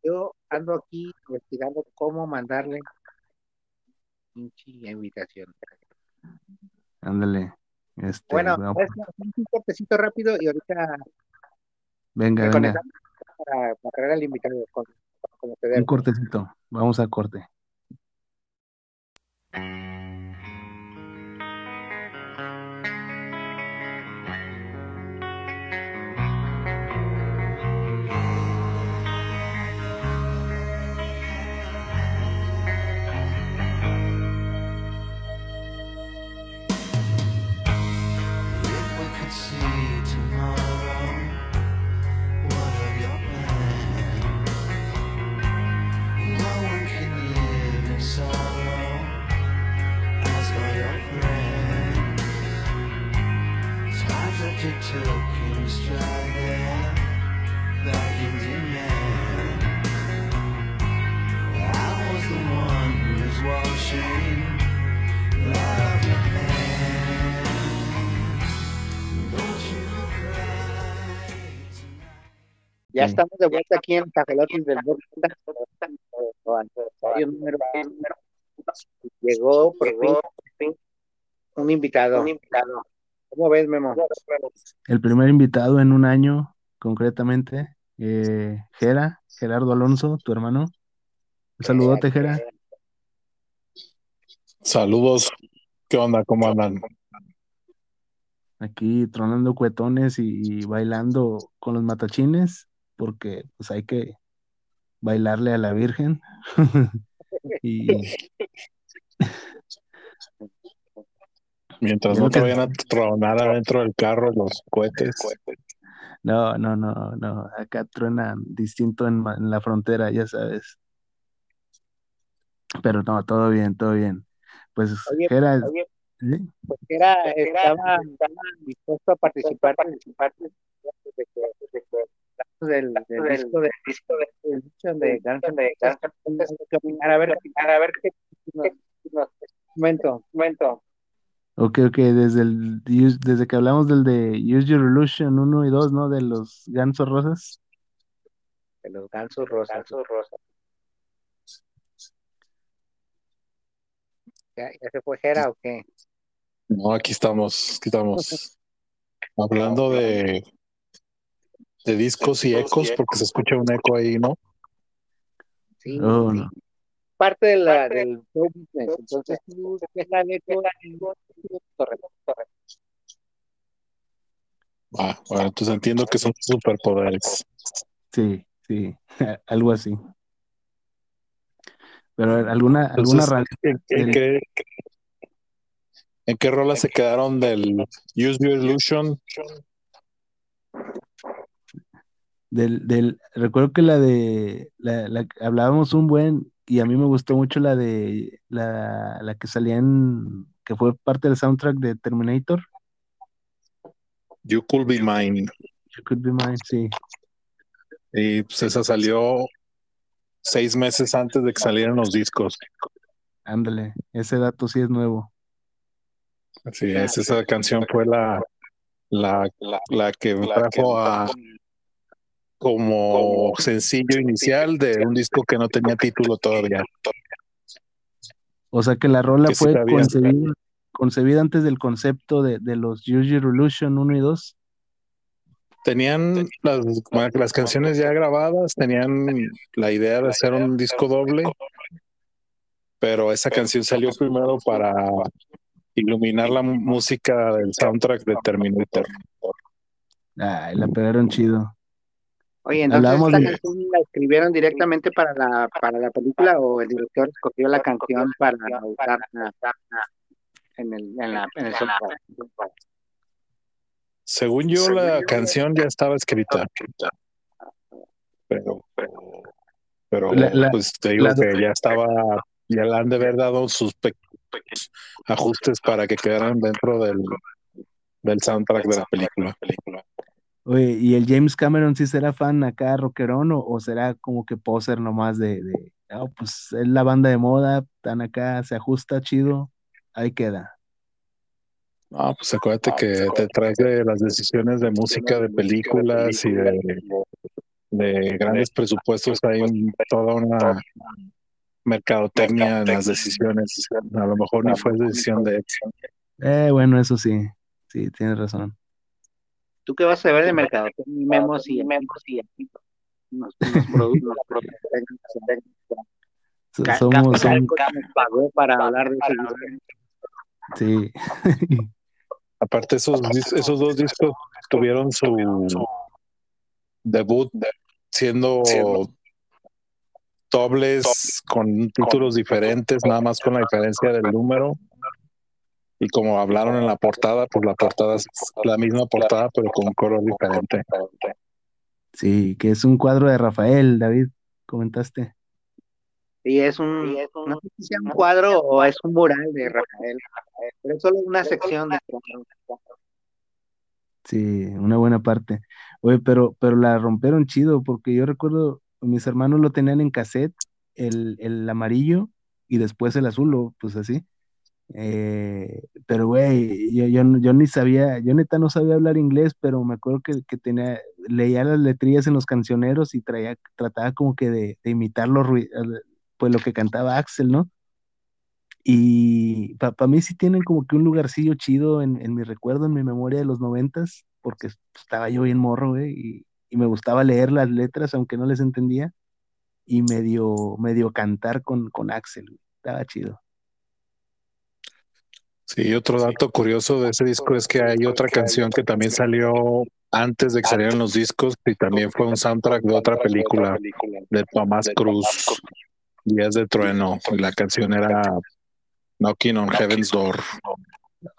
Yo ando aquí investigando cómo mandarle pinche invitación. Ándale. Este, Bueno, bueno, es un cortecito rápido y ahorita venga, venga, para, para traer al invitado con, un cortecito. Vamos a corte. Ya Sí. estamos de vuelta aquí en Cajelotes del número Llegó por fin un invitado. ¿Cómo ves, Memo? El primer invitado en un año, concretamente, eh, Gera, Gerardo Alonso, tu hermano. Un saludote, Gera. Saludos. ¿Qué onda? ¿Cómo andan? Aquí tronando cuetones y, y bailando con los matachines, porque pues hay que bailarle a la Virgen. Y Mientras no te que- vayan a tronar adentro del carro los cohetes. no, no, no, no, acá truena distinto en, la frontera, ya sabes. Pero no, todo bien, todo bien. Pues Oye, Gera, oye, ¿sí? pues era, estaba, estaba dispuesto a participar participar desde que, desde que del, del disco de disco de, de que opinar, a ver, a ver qué momento, momento. Ok, ok, desde el, desde que hablamos del de Use Your Illusion 1 y 2, ¿no? De los gansos rosas. De los gansos rosas. ¿Ya, ya se fue Jera o qué? No, aquí estamos, aquí estamos. Hablando de, de discos y ecos, porque se escucha un eco ahí, ¿no? Sí, Oh, no. Parte de la, del show business. Entonces tú correcto, correcto. Ah, bueno, entonces entiendo que son superpoderes. Sí, sí, algo así. Pero a ver, alguna, alguna Entonces, ¿en, en del- qué, en qué rolas se quedaron del Use Your Illusion? Del, del, recuerdo que la de, la, la- hablábamos un buen, y a mí me gustó mucho la de, la, la que salía en, que fue parte del soundtrack de Terminator, You Could Be Mine. You Could Be Mine, sí, Y pues esa salió seis meses antes de que salieran los discos. ándale, ese dato sí es nuevo. Así es, esa canción fue la, la, la que trajo a como sencillo inicial de un disco que no tenía título todavía. O sea que la rola Que fue concebida, concebida antes del concepto de, de los Your Illusion 1 y 2. Tenían las, las canciones ya grabadas, tenían la idea de hacer un disco doble, pero esa canción salió primero para iluminar la música del soundtrack de Terminator. Ay, la pegaron chido. Oye, entonces esta de- canción la escribieron directamente para la, para la película o el director escogió la canción para usarla en el, en la, en el soundtrack? Según yo, la canción ya estaba escrita. Pero, pero, pero, La- pues te digo la- que ya estaba, ya le han de haber dado sus pe- pequeños ajustes para que quedaran dentro del, del soundtrack de la película. Oye, ¿y el James Cameron sí será fan acá rockerón o, o será como que poser nomás de, de "Ah, pues es la banda de moda, están acá, se ajusta chido, ahí queda. No, pues acuérdate que detrás de las decisiones de música, de películas y de, de grandes presupuestos hay un- toda una mercadotecnia en las decisiones. A lo mejor ni fue decisión de él. Eh, bueno, eso sí, sí, tienes razón. ¿Tú qué vas a saber de mercado? Memos y memos y nos, Ca- Somos, nos pagó para hablar de eso. sí, Aparte, esos, esos dos discos tuvieron su debut siendo dobles con títulos diferentes, nada más con la diferencia del número. Y como hablaron en la portada, pues la portada es la misma portada, pero con un color diferente. sí, que es un cuadro de Rafael, David, comentaste. Sí, es un, no sé si sea un cuadro o es un mural de Rafael, pero es solo una sección de Sí, una buena parte. Oye, pero, pero la rompieron chido, porque yo recuerdo, mis hermanos lo tenían en cassette, el, el amarillo y después el azul, o pues así. Eh, pero güey, yo, ni sabía, yo neta no sabía hablar inglés, pero me acuerdo que, tenía, leía las letrillas en los cancioneros y traía, trataba como que de, de imitar los pues lo que cantaba Axel, ¿no? Y para mí sí tienen como que un lugarcillo chido en, mi recuerdo, en mi memoria de los noventas, porque estaba yo bien morro, güey, y, me gustaba leer las letras, aunque no les entendía, y medio, medio cantar con, con Axel. Estaba chido. Sí, otro dato curioso de ese disco es que hay otra canción que también salió antes de que salieran los discos y también fue un soundtrack de otra película de Tomás Cruz, Días de Trueno, y la canción era Knocking on Heaven's Door.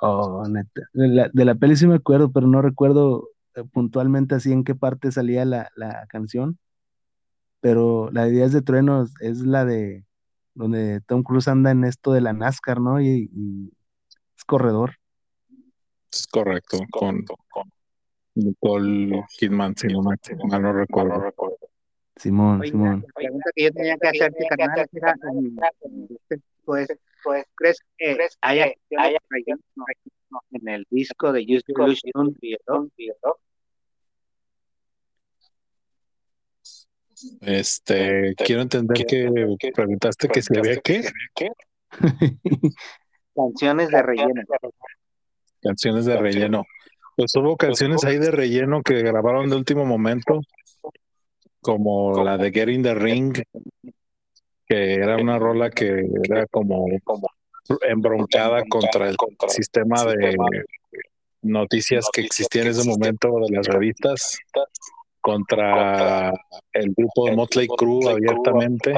Oh, neta. De la, de la peli sí me acuerdo, pero no recuerdo eh, puntualmente así en qué parte salía la, la canción. Pero la de Días de Trueno es, la de donde Tom Cruise anda en esto de la NASCAR, ¿no? Y, y corredor. Es correcto, con Nicole Kidman, si no me mal no recuerdo. Simón, Oye, Simón. la pregunta que yo tenía que hacerte, carnal, era, este, pues, pues, ¿crees que relleno en el disco de Your Illusion ¿no? Este, quiero entender que preguntaste que si había qué canciones de relleno? canciones de relleno. Pues hubo canciones ahí de relleno que grabaron de último momento, como la de Get in the Ring, que era una rola que era como embroncada contra el sistema de noticias que existía en ese momento de las revistas, contra el grupo de Motley Crue abiertamente.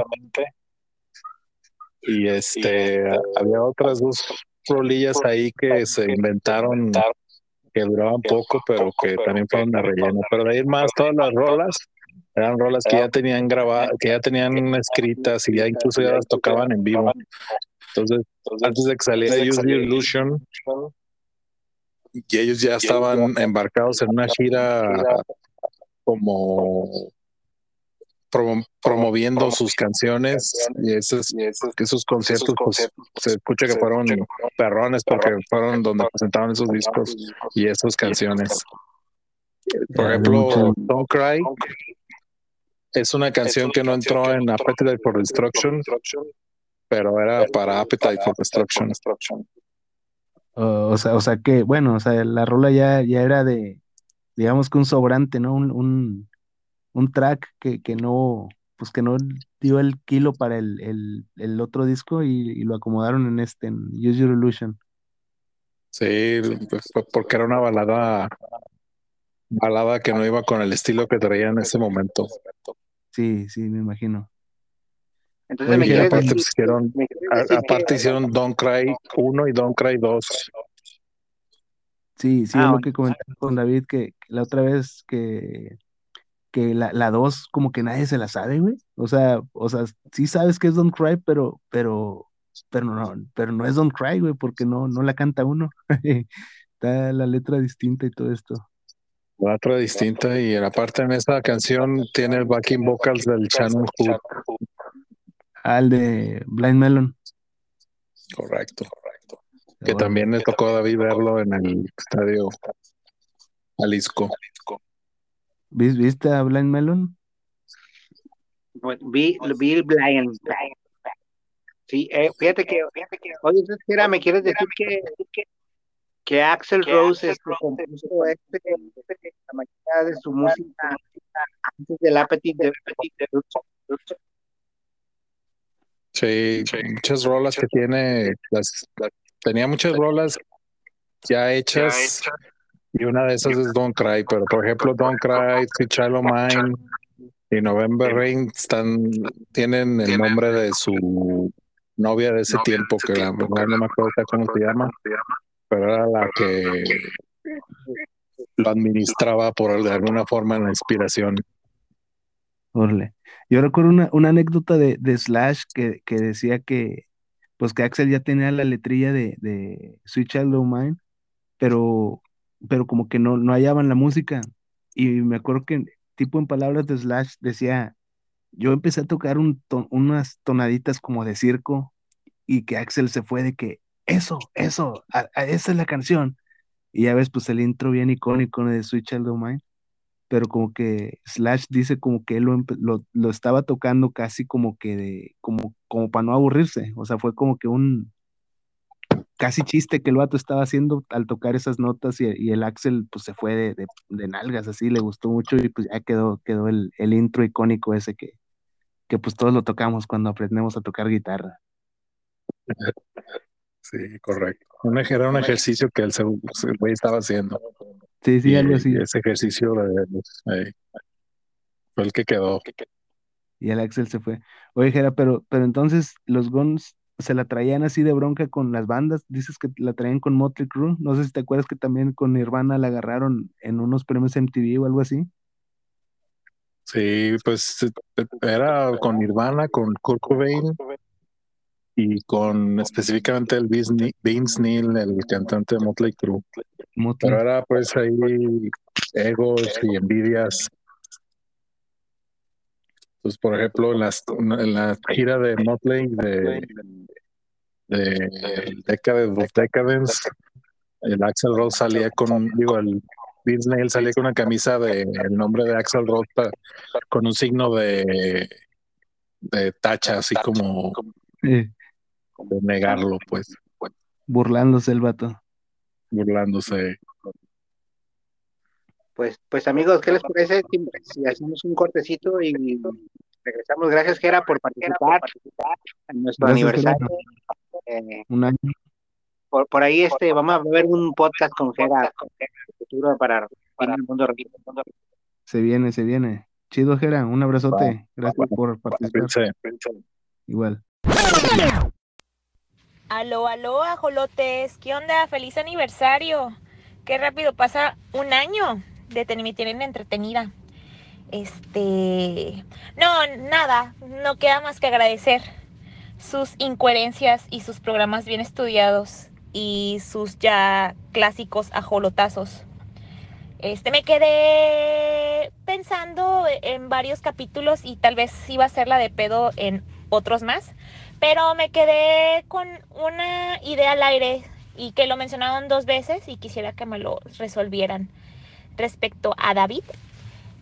Y este, había otras dos rolillas ahí que se inventaron que duraban poco, pero que también fueron de relleno. Pero de ahí más, todas las rolas eran rolas que ya tenían grabadas, que ya tenían escritas y ya incluso ya las tocaban en vivo. Entonces, antes de que saliera Use the Illusion, y ellos ya estaban embarcados en una gira como promo- promoviendo sus canciones y esos, esos conciertos pues se escucha que fueron perrones porque fueron donde presentaron esos discos y esas canciones. Por Ya, ejemplo, Don't Cry es una canción que no entró en Appetite for Destruction, pero era para Appetite for Destruction. O, o sea, o sea que, bueno, o sea, la rola ya, ya era de, digamos que un sobrante, ¿no? Un, un, un track que, que no, pues que no dio el kilo para el, el, el otro disco y, y lo acomodaron en este, en Use Your Illusion. Sí, pues, porque era una balada balada que no iba con el estilo que traía en ese momento. Sí, sí, me imagino. Entonces, Oye, ¿me Y aparte decir, hicieron, me decir aparte hicieron Don't Cry 1 y Don't Cry 2. Sí, sí, Ah, es lo que comentaba con David, que, que la otra vez que, que la, la dos como que nadie se la sabe, güey. O sea, o sea, sí sabes que es Don't Cry, pero, pero, pero no, pero no es Don't Cry, güey, porque no, no la canta uno. Está la letra distinta y todo esto. La otra distinta y aparte en esa canción tiene el backing vocals del Shannon Hood. Al de Blind Melon. Correcto. Que Bueno, también le tocó a David verlo en el estadio Jalisco. ¿Vis- ¿Viste a Blind Melon? Vi, vi Blind, Sí, eh, fíjate que, fíjate que, oye, Jera, ¿me quieres decir que, que Axel Rose este, compuso este, la mayoría de su música antes del Appetite de, de- Sí, muchas rolas que tiene, las, tenía muchas rolas ya hechas y una de esas es Don't Cry, pero por ejemplo Don't Cry, Sweet Child of Mine y November Rain están, tienen el nombre de su novia de ese tiempo, que la verdad no me acuerdo cómo se llama, pero era la que lo administraba por de alguna forma en la inspiración. Órale. Yo recuerdo una, una anécdota de, de Slash que, que decía que, pues que Axel ya tenía la letrilla de, de Sweet Child O' Mine, pero, pero como que no, no hallaban la música. Y me acuerdo que, tipo en palabras de Slash, decía, yo empecé a tocar un ton- unas tonaditas como de circo y que Axel se fue de que, eso, eso, esa es la canción. Y ya ves, pues el intro bien icónico de Sweet Child O' Mine pero como que Slash dice como que él lo, lo, lo estaba tocando casi como que de, como, como para no aburrirse, o sea, fue como que un casi chiste que el vato estaba haciendo al tocar esas notas y, y el Axel pues se fue de, de, de nalgas así, le gustó mucho y pues ya quedó, quedó el, el intro icónico ese que, que pues todos lo tocamos cuando aprendemos a tocar guitarra. Sí, correcto. Un era un ejercicio que el, güey estaba haciendo. Sí, sí, Y, algo así. ese ejercicio eh, fue el que quedó. Y el Axel se fue. Oye, Jera, pero, pero entonces los Guns se la traían así de bronca con las bandas. Dices que la traían con Motley Crue. No sé si te acuerdas que también con Nirvana la agarraron en unos premios MTV o algo así. Sí, pues eh, era con Nirvana, con Kurt Cobain y con específicamente el Vince Ne- Vince Neil, el cantante de Motley Crue. Motley. Pero era pues ahí egos y envidias. Pues por ejemplo, en, las, en la gira de Motley de, de Decadence of Decadence, el Axel Rose salía con, digo, el Vince Neil salía con una camisa de el nombre de Axel Rose con un signo de, de tacha, así como de negarlo, pues, burlándose el vato. burlándose. Pues, pues amigos, ¿qué les parece si, si hacemos un cortecito y regresamos? Gracias, Jera, por participar en nuestro Gracias, aniversario. Eh, Un año. por, por ahí este, vamos a ver un podcast con Jera en el futuro para para el mundo real. Se viene, se viene. Chido, Jera. Un abrazote. Gracias por participar. Pensé, Igual. Aló, aló, ajolotes. ¿Qué onda? Feliz aniversario. Qué rápido pasa un año de ten- me tienen entretenida. Este, no, nada, no queda más que agradecer sus incoherencias y sus programas bien estudiados y sus ya clásicos ajolotazos. Este, me quedé pensando en varios capítulos y tal vez iba a ser la de pedo en otros más, pero me quedé con una idea al aire y que lo mencionaron dos veces y quisiera que me lo resolvieran respecto a David,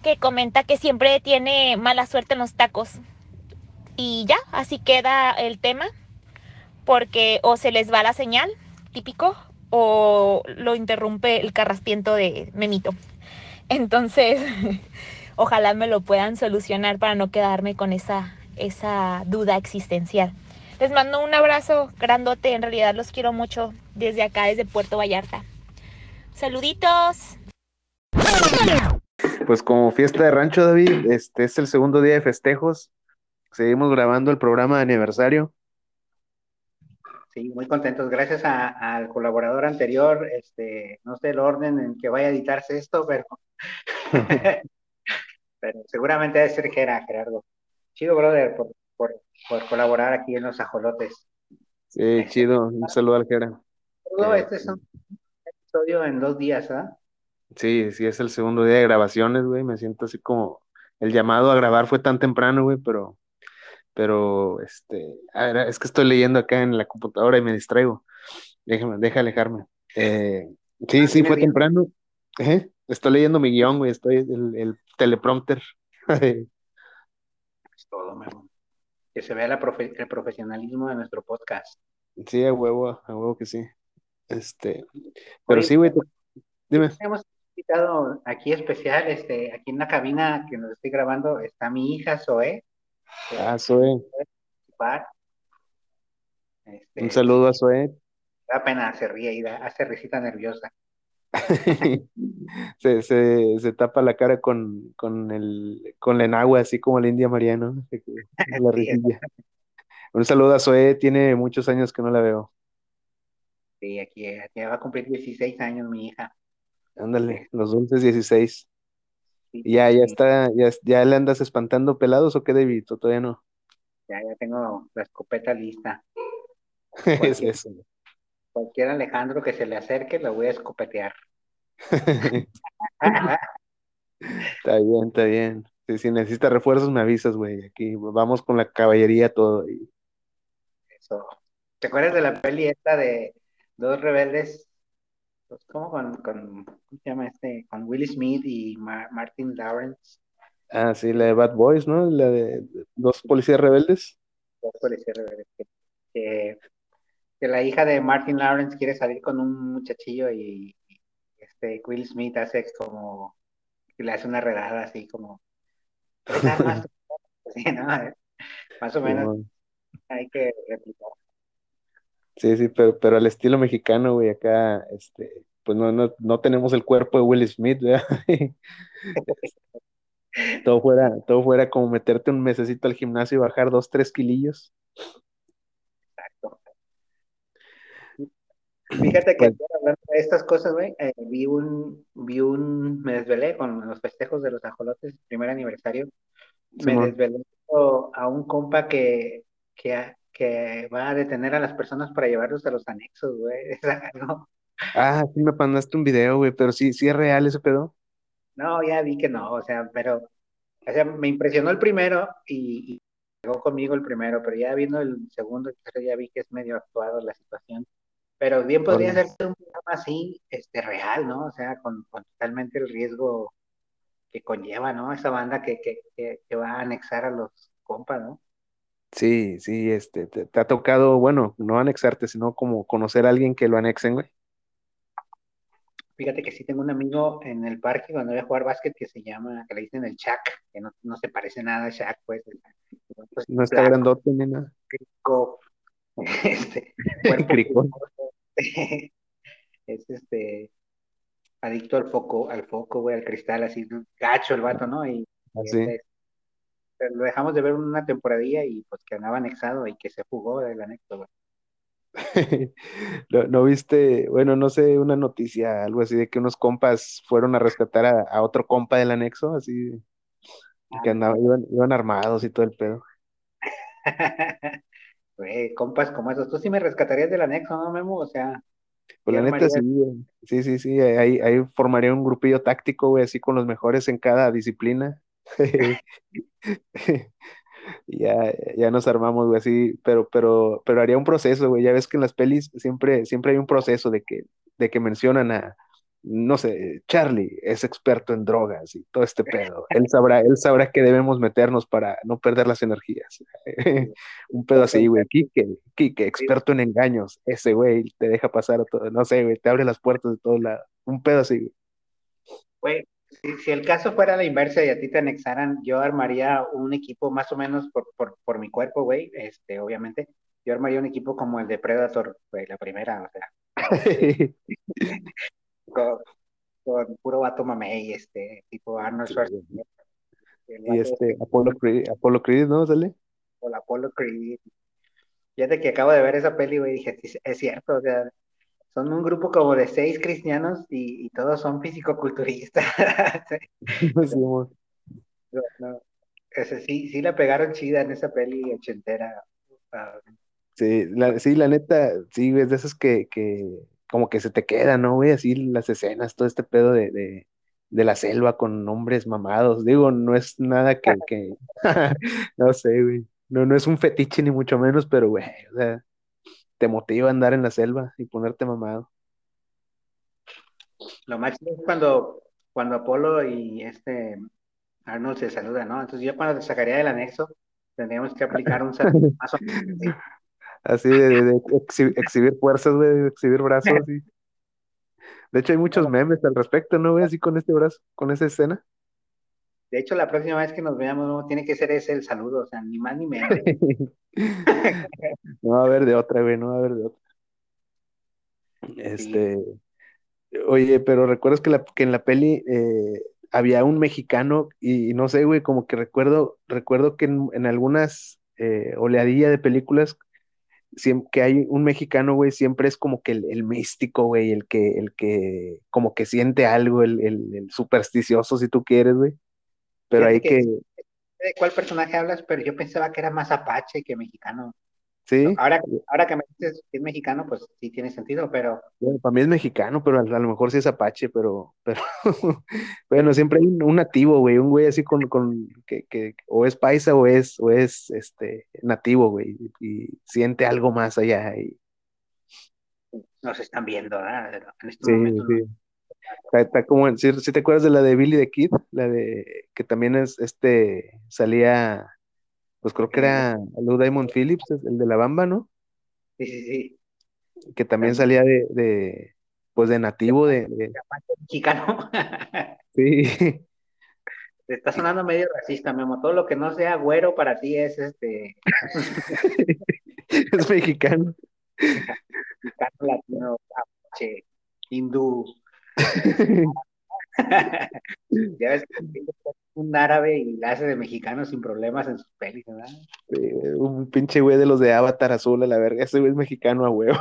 que comenta que siempre tiene mala suerte en los tacos. Y ya, así queda el tema, porque o se les va la señal, típico, o lo interrumpe el carraspiento de Memito. Entonces, ojalá me lo puedan solucionar para no quedarme con esa, esa duda existencial. Les mando un abrazo grandote, en realidad los quiero mucho desde acá, desde Puerto Vallarta. Saluditos. Pues como fiesta de rancho, David, este es el segundo día de festejos. Seguimos grabando el programa de aniversario. Sí, muy contentos. Gracias a- al colaborador anterior. Este, no sé el orden en que vaya a editarse esto, pero, pero seguramente debe ser Gera, Gerardo. Chido, brother, por, por, por colaborar aquí en los ajolotes. Sí, chido. Un saludo al Eh, este es un episodio en dos días, ¿ah? Sí, sí, es el segundo día de grabaciones, güey. Me siento así como el llamado a grabar fue tan temprano, güey, pero, pero, este, a ver, es que estoy leyendo acá en la computadora y me distraigo. Déjame, deja alejarme. Eh, sí, sí, ¿Tienes fue temprano. Estoy leyendo mi guion, güey, estoy el, el teleprompter. Es todo, Memo. que se vea la profe- el profesionalismo de nuestro podcast. Sí, a huevo, a huevo que sí. Este, pero Oye, sí, güey, tú- dime. Invitado aquí especial, este, aquí en la cabina que nos estoy grabando, está mi hija Zoe. Ah, Zoe. Este, un saludo a Zoe. Da pena, se ríe y da, hace risita nerviosa. Se, se, se tapa la cara con, con el, con la enagua, así como la India María, ¿no? La risilla. Un saludo a Zoe, tiene muchos años que no la veo. Sí, aquí, aquí va a cumplir 16 años mi hija. Ándale, los dulces 16. Sí, ¿Y ya, ya está, ya, ya le andas espantando pelados o qué, David? ¿O todavía no? ya, ya tengo la escopeta lista. Es eso. cualquier Alejandro que se le acerque, lo voy a escopetear. Está bien, está bien. Sí, si necesitas refuerzos, me avisas, güey. Aquí vamos con la caballería todo. y- Eso. ¿Te acuerdas de la peli esta de dos rebeldes? Pues, ¿Cómo con, con, ¿cómo se llama este? Con Will Smith y Ma- Martin Lawrence. Ah, sí, la de Bad Boys, ¿no? La de dos policías rebeldes. Dos policías rebeldes. Que, que- que la hija de Martin Lawrence quiere salir con un muchachillo y, y este Will Smith hace como que le hace una redada así como armas, así, ¿no? Más o menos hay que replicar. Sí, sí, pero, pero al estilo mexicano, güey, acá, este, pues no, no, no tenemos el cuerpo de Will Smith, ¿verdad? Todo fuera, todo fuera como meterte un mesecito al gimnasio y bajar dos, tres kilillos. Fíjate que Pues, hablando de estas cosas, güey, eh, vi un, vi un, me desvelé con los festejos de los ajolotes, primer aniversario, me desvelé a un compa que, que, que va a detener a las personas para llevarlos a los anexos, güey. Es algo- Ah, sí me mandaste un video, güey, pero sí, sí es real ese pedo. No, ya vi que no, o sea, pero, o sea, me impresionó el primero y, y llegó conmigo el primero, pero ya viendo el segundo ya vi que es medio actuado la situación. Pero bien podría ser un programa así, este, real, ¿no? O sea, con, con totalmente el riesgo que conlleva, ¿no? Esa banda que, que, que, que va a anexar a los compas, ¿no? Sí, sí, este, te, te ha tocado, bueno, no anexarte, sino como conocer a alguien que lo anexen, güey. Fíjate que sí tengo un amigo en el parque cuando voy a jugar básquet que se llama, que le dicen el Shaq, que no, no se parece nada a Shaq, pues, el- No está grandote ni nada. rico, este, cuerpo jugoso, es este, adicto al foco, al foco, güey, al cristal, así, gacho el vato, ¿no? Y, y Así. este, lo dejamos de ver una temporadilla y pues que andaba anexado y que se jugó del anexo. ¿No, no viste, bueno, no sé, una noticia, algo así de que unos compas fueron a rescatar a, a otro compa del anexo, así, y que andaban, iban, iban armados y todo el pedo. Güey, compas como esos, tú sí me rescatarías del anexo, ¿no, Memo? O sea, Pues ¿qué la neta sí, sí, sí, sí, ahí, ahí formaría un grupillo táctico, güey, así con los mejores en cada disciplina. Ya, ya nos armamos, güey, así, pero, pero, pero haría un proceso, güey. Ya ves que en las pelis siempre, siempre hay un proceso de que, de que mencionan a, no sé, Charlie es experto en drogas y todo este pedo. Él sabrá, él sabrá que debemos meternos para no perder las energías. Un pedo así, güey. Quique, Quique, experto en engaños. Ese güey te deja pasar a todo, no sé, güey, te abre las puertas de todos lados. Un pedo así. Güey, si, si el caso fuera la inversa y a ti te anexaran, yo armaría un equipo más o menos por, por, por mi cuerpo, güey, este, obviamente. Yo armaría un equipo como el de Predator, güey, la primera, o sea, con, con puro vato mamey, este, tipo Arnold Schwarzenegger, Y vato este, Apolo Creed, Apolo Creed, ¿no? ¿Sale? o la Apollo Creed. Fíjate que acabo de ver esa peli, güey, y dije, "Sí, es cierto, o sea, son un grupo como de seis cristianos y, y todos son fisicoculturistas. Sí. No, sí, sí la pegaron chida en esa peli ochentera. Sí, la, sí, la neta, sí, es de esas que, que como que se te quedan, ¿no, güey? Así las escenas, todo este pedo de, de, de la selva con hombres mamados. Digo, no es nada que, que, no sé, güey. No, no es un fetiche ni mucho menos, pero, güey, o sea, te motiva a andar en la selva y ponerte mamado. Lo más chido es cuando, cuando Apolo y este Arnold se saludan, ¿no? Entonces yo cuando te sacaría del anexo, Tendríamos que aplicar un saludo más o menos. así. Así de, de- de exhi- exhibir fuerzas, güey, de exhibir brazos. y- De hecho, hay muchos memes al respecto, ¿no, güey? Así con este brazo, con esa escena. De hecho, la próxima vez que nos veamos, no, tiene que ser ese el saludo, o sea, ni más ni menos. No va a haber de otra, güey, no va a haber de otra. Este, oye, pero recuerdas que, la, que en la peli eh, había un mexicano y, no sé, güey, como que recuerdo, recuerdo que en, en algunas eh, oleadillas de películas siem- que hay un mexicano, güey, siempre es como que el, el místico, güey, el que, el que como que siente algo, el, el supersticioso, si tú quieres, güey. Pero hay que, que- ¿De cuál personaje hablas? Pero yo pensaba que era más apache que mexicano. sí, Ahora, ahora que me dices que es mexicano, pues sí tiene sentido, pero Bueno, para mí es mexicano, pero a, a lo mejor sí es apache, pero, pero bueno, siempre hay un, un nativo, güey, un güey así con, con que, que o es paisa o es, o es este nativo, güey, y, y siente algo más allá. Y, nos están viendo, ¿verdad? En este sí, momento, sí. Está, está como en, si, te acuerdas de la de Billy the Kid, la de que también es este salía, pues creo que era Lou Diamond Phillips, el de la Bamba, ¿no? Sí, sí, sí. Que también salía de, de pues de nativo de, mexicano. sí. Te está sonando medio racista, Memo. Todo lo que no sea güero para ti es este es mexicano. mexicano, latino, apache, hindú. Ya ves que un árabe y la hace de mexicano sin problemas en sus pelis, ¿verdad? Sí, un pinche güey de los de Avatar azul a la verga. Ese güey es mexicano a huevo.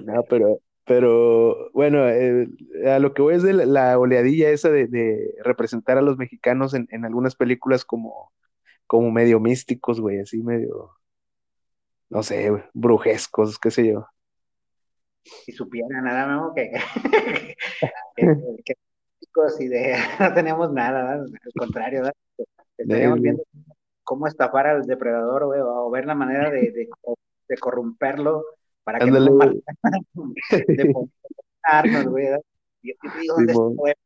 No, pero, pero bueno, eh, a lo que voy es de la, la oleadilla esa de, de representar a los mexicanos en, en algunas películas como, como medio místicos, güey, así medio, no sé, brujescos, qué sé yo. Si supiera nada, Memo, que, que, y de no tenemos nada, ¿verdad? al contrario, ¿verdad? estaríamos Sí. viendo cómo estafar al depredador, güey, o ver la manera de, de, de corromperlo para que Ándale, no maten, de ponernos, güey. Yo te digo, ¿dónde?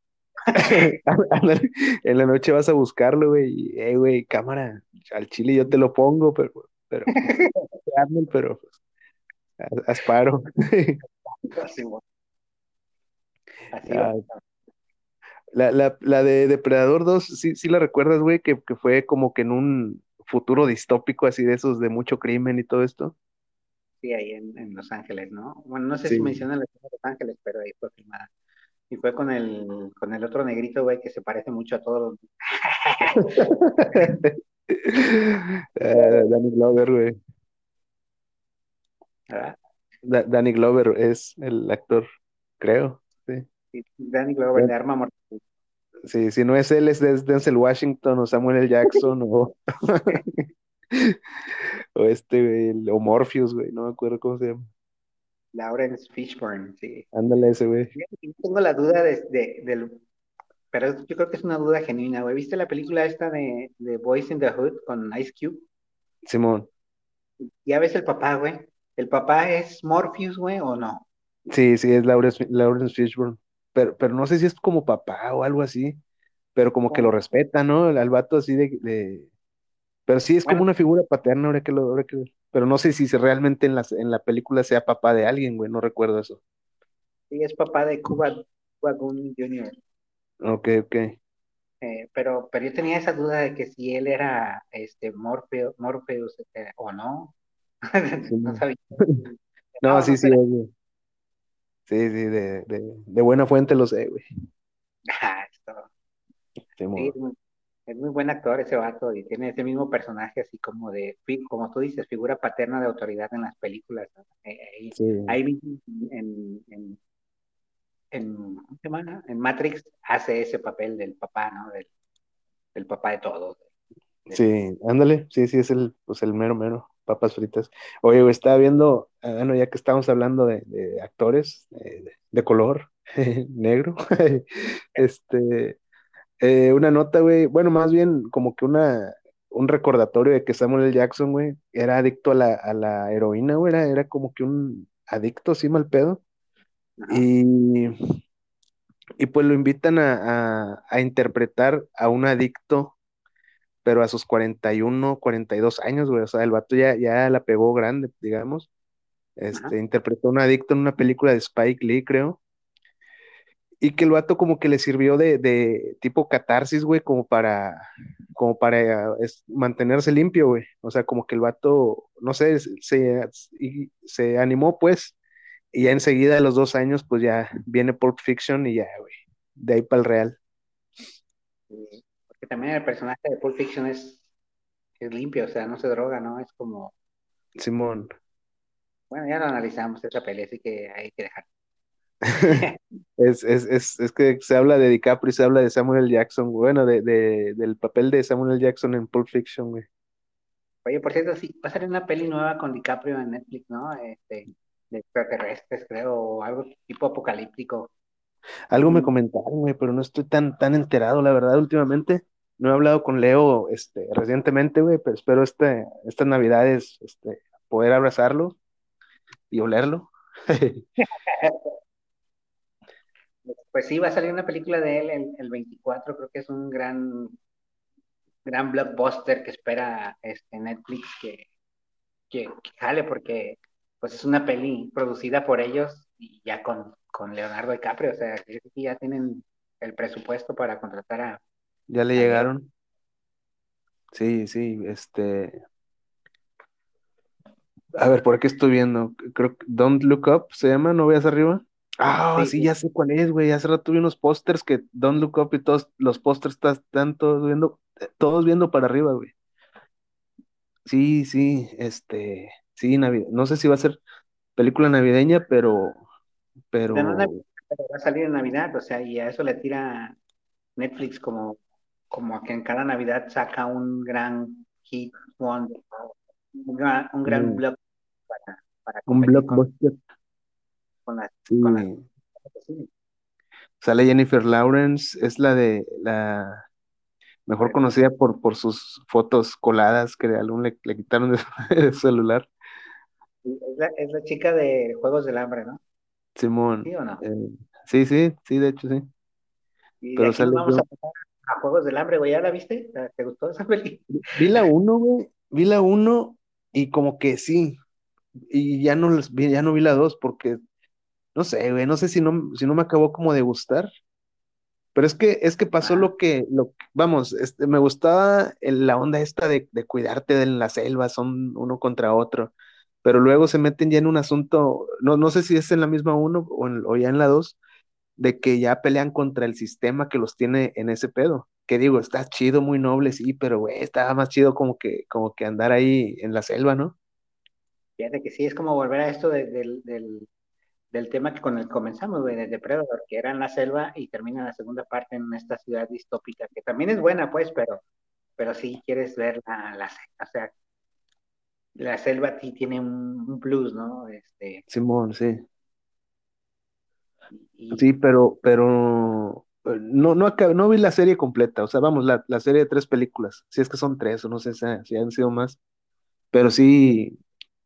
Ándale, En la noche vas a buscarlo, güey, eh, güey, cámara, al chile yo te lo pongo, pero, pero, Arnold, pero, pues, haz- haz paro. Así. Así, Ah. La, la, la de Depredador 2, sí, sí la recuerdas, güey, que, que fue como que en un futuro distópico así de esos de mucho crimen y todo esto. Sí, ahí en, en Los Ángeles, ¿no? Bueno, no sé Sí. si mencionan la de Los Ángeles, pero ahí fue filmada. Y fue con el, con el otro negrito, güey, que se parece mucho a todos los... Ah, Danny Glover, güey. ¿Verdad? Da- Danny Glover es el actor, creo. Sí. Sí, Danny Glover de Arma Mortal. Sí, si no es él, es Denzel Washington o Samuel L. Jackson o, o este, el- o Morpheus, güey, no me acuerdo cómo se llama. Lawrence Fishburne, sí. Ándale ese, güey. Tengo la duda de, de- del... Pero yo creo que es una duda genuina, güey. ¿Viste la película esta de, de Boys in the Hood con Ice Cube? Simón. Ya ves el papá, güey. ¿El papá es Morpheus, güey, o no? Sí, sí, es Lawrence, Lawrence Fishburne. Pero, pero no sé si es como papá o algo así. Pero como que lo respeta, ¿no? Al vato así de, de- Pero sí es como una figura paterna, ahora que lo, ahora que... Pero no sé si realmente en la, en la película sea papá de alguien, güey, no recuerdo eso. Sí, es papá de Cuba, Cuba Gooding Jr. Ok, ok. Eh, pero, pero yo tenía esa duda de que si él era este Morpheus, Morpheus este, o no. No sabía. No, No, sí, no sí, güey. Sí, sí, de, de, de buena fuente lo sé, güey. Ah, esto. Simón. Sí, es muy, buen actor ese vato y tiene ese mismo personaje así como de, como tú dices, figura paterna de autoridad en las películas. ¿no? Eh, Ahí, Sí. ahí en, en, en. En Matrix hace ese papel del papá, ¿no? Del, del papá de todos. Sí, ándale, sí, sí, es el, pues el mero mero, papas fritas. Oye, güey, estaba viendo, ah, bueno, ya que estamos hablando de, de actores eh, de, color negro, este, eh, una nota, güey, bueno, más bien como que una, un recordatorio de que Samuel L. Jackson, güey, era adicto a la, a la heroína, güey, era, era como que un adicto, así mal pedo, y, y pues lo invitan a, a, a interpretar a un adicto pero a sus 41, 42 años, güey. O sea, el vato ya, ya la pegó grande, digamos. Este, interpretó un adicto en una película de Spike Lee, creo. Y que el vato como que le sirvió de, de tipo catarsis, güey, como para, como para es- mantenerse limpio, güey. O sea, como que el vato, no sé, se, y se animó, pues. Y ya enseguida, a los dos años, pues ya viene Pulp Fiction y ya, güey. De ahí para el Real. Porque también el personaje de Pulp Fiction es, es limpio, o sea, no se droga, ¿no? Es como, Simón. bueno, ya lo analizamos esa pelea, así que hay que dejar. Es, es, es, es que se habla de DiCaprio y se habla de Samuel. Jackson, bueno, de, de- del papel de Samuel L. Jackson en Pulp Fiction, güey. Oye, por cierto, sí, va a salir una peli nueva con DiCaprio en Netflix, ¿no? Este, de extraterrestres, creo, o algo tipo apocalíptico. Algo me comentaron, güey, pero no estoy tan, tan enterado, la verdad, últimamente. No he hablado con Leo, este, recientemente, güey, pero espero este, estas navidades, este, poder abrazarlo y olerlo. Pues sí, va a salir una película de él el, el 24, creo que es un gran, gran blockbuster que espera este Netflix que, que, que porque pues es una peli producida por ellos y ya con, con Leonardo DiCaprio, o sea, que ya tienen el presupuesto para contratar a... ¿Ya le llegaron? Sí, sí, este. A ver, por aquí estoy viendo. Creo que Don't Look Up se llama, ¿no veas arriba? Ah, Sí, ya sé cuál es, güey. Hace rato vi unos pósters que Don't Look Up y todos los pósters están, todos viendo, todos viendo para arriba, güey. Sí, sí, este, sí, Navidad. No sé si va a ser película navideña, pero, no, pero va a salir en Navidad, o sea, y a eso le tira Netflix como, como que en cada Navidad saca un gran hit, un gran, un gran Mm. block para, para un blockbuster. con Sí. sí. Sale Jennifer Lawrence, es la de la mejor conocida por, por sus fotos coladas que algún le, le quitaron de su, de su celular. Es la, es la chica de Juegos del Hambre, ¿no? Simón. ¿Sí o no? eh, sí, sí, sí, de hecho sí. Y de Pero nos sale vamos yo. a pasar a Juegos del Hambre, güey, ¿ya la viste? ¿Te gustó esa peli? Vi la uno, güey. Vi la uno y como que sí. Y ya no ya no vi la dos porque, no sé, güey, no sé si no, si no me acabó como de gustar. Pero es que, es que pasó Ah. lo que, lo, vamos, este, me gustaba el- la onda esta de, de cuidarte de la selva, son uno contra otro. Pero luego se meten ya en un asunto, no, no sé si es en la misma uno o, en- o ya en la dos, de que ya pelean contra el sistema que los tiene en ese pedo. Que digo, está chido, muy noble, sí, pero güey, estaba más chido como que, como que andar ahí en la selva, ¿no? Fíjate que sí, es como volver a esto de- del, del, del tema que con el que comenzamos, güey, de Depredador, que era en la selva y termina la segunda parte en esta ciudad distópica, que también es buena, pues, pero, pero sí quieres ver la, la, o sea, la selva sí tiene un, un plus, ¿no? Este, Simón, sí. Y, Sí, pero, pero eh, no, no, acab- no vi la serie completa, o sea, vamos, la, la serie de tres películas, si es que son tres, o no sé si, han sido más, pero sí,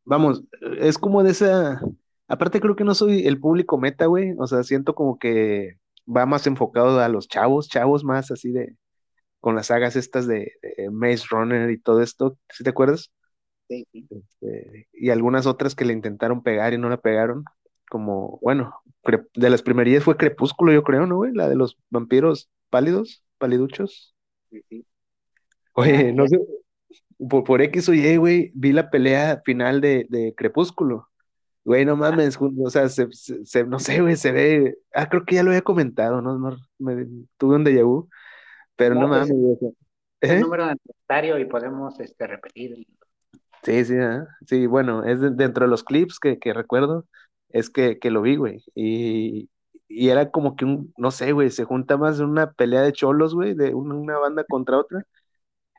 vamos, es como de esa, aparte creo que no soy el público meta, güey, o sea, siento como que va más enfocado a los chavos, chavos más así de, con las sagas estas de, de Maze Runner y todo esto, ¿sí te acuerdas? sí, sí. Este, y algunas otras que le intentaron pegar y no la pegaron, como, bueno, de las primerías fue Crepúsculo, yo creo, ¿no, güey? La de los vampiros pálidos, paliduchos. sí, sí. Oye, no sé, por, por X o Y, güey, vi la pelea final de, de Crepúsculo. Güey, no mames, ju- o sea, se, se- se- no sé, güey, se ve, ah, creo que ya lo había comentado, ¿no? No, me, tuve un déjà vu, pero no No, pues, mames, güey, o sea, un ¿eh? número de aniversario y podemos este, repetir. Sí, sí, ah, Sí, bueno, es de- dentro de los clips que, que recuerdo, es que, que lo vi, güey. Y, y era como que un, no sé, güey, se junta más de una pelea de cholos, güey, de una, una banda contra otra.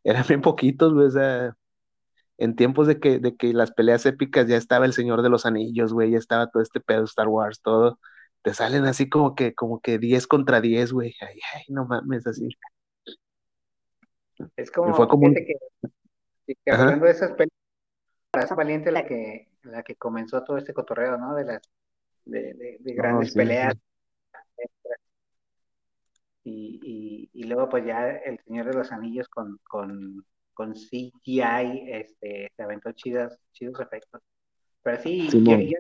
Eran bien poquitos, güey, o sea, en tiempos de que, de que las peleas épicas ya estaba el Señor de los Anillos, güey, ya estaba todo este pedo Star Wars, todo. Te salen así como que, como que 10 contra 10, güey. Ay, ay, no mames, así. Es como, fue como que, que ajá, hablando de esas películas, es Valiente la que, la que comenzó todo este cotorreo, ¿no? De las de, de, de no, grandes sí, peleas. sí. Y, y, y luego pues ya El Señor de los Anillos con, con, con CGI, este, se aventó chidas, chidos efectos. Pero sí, Simón. yo,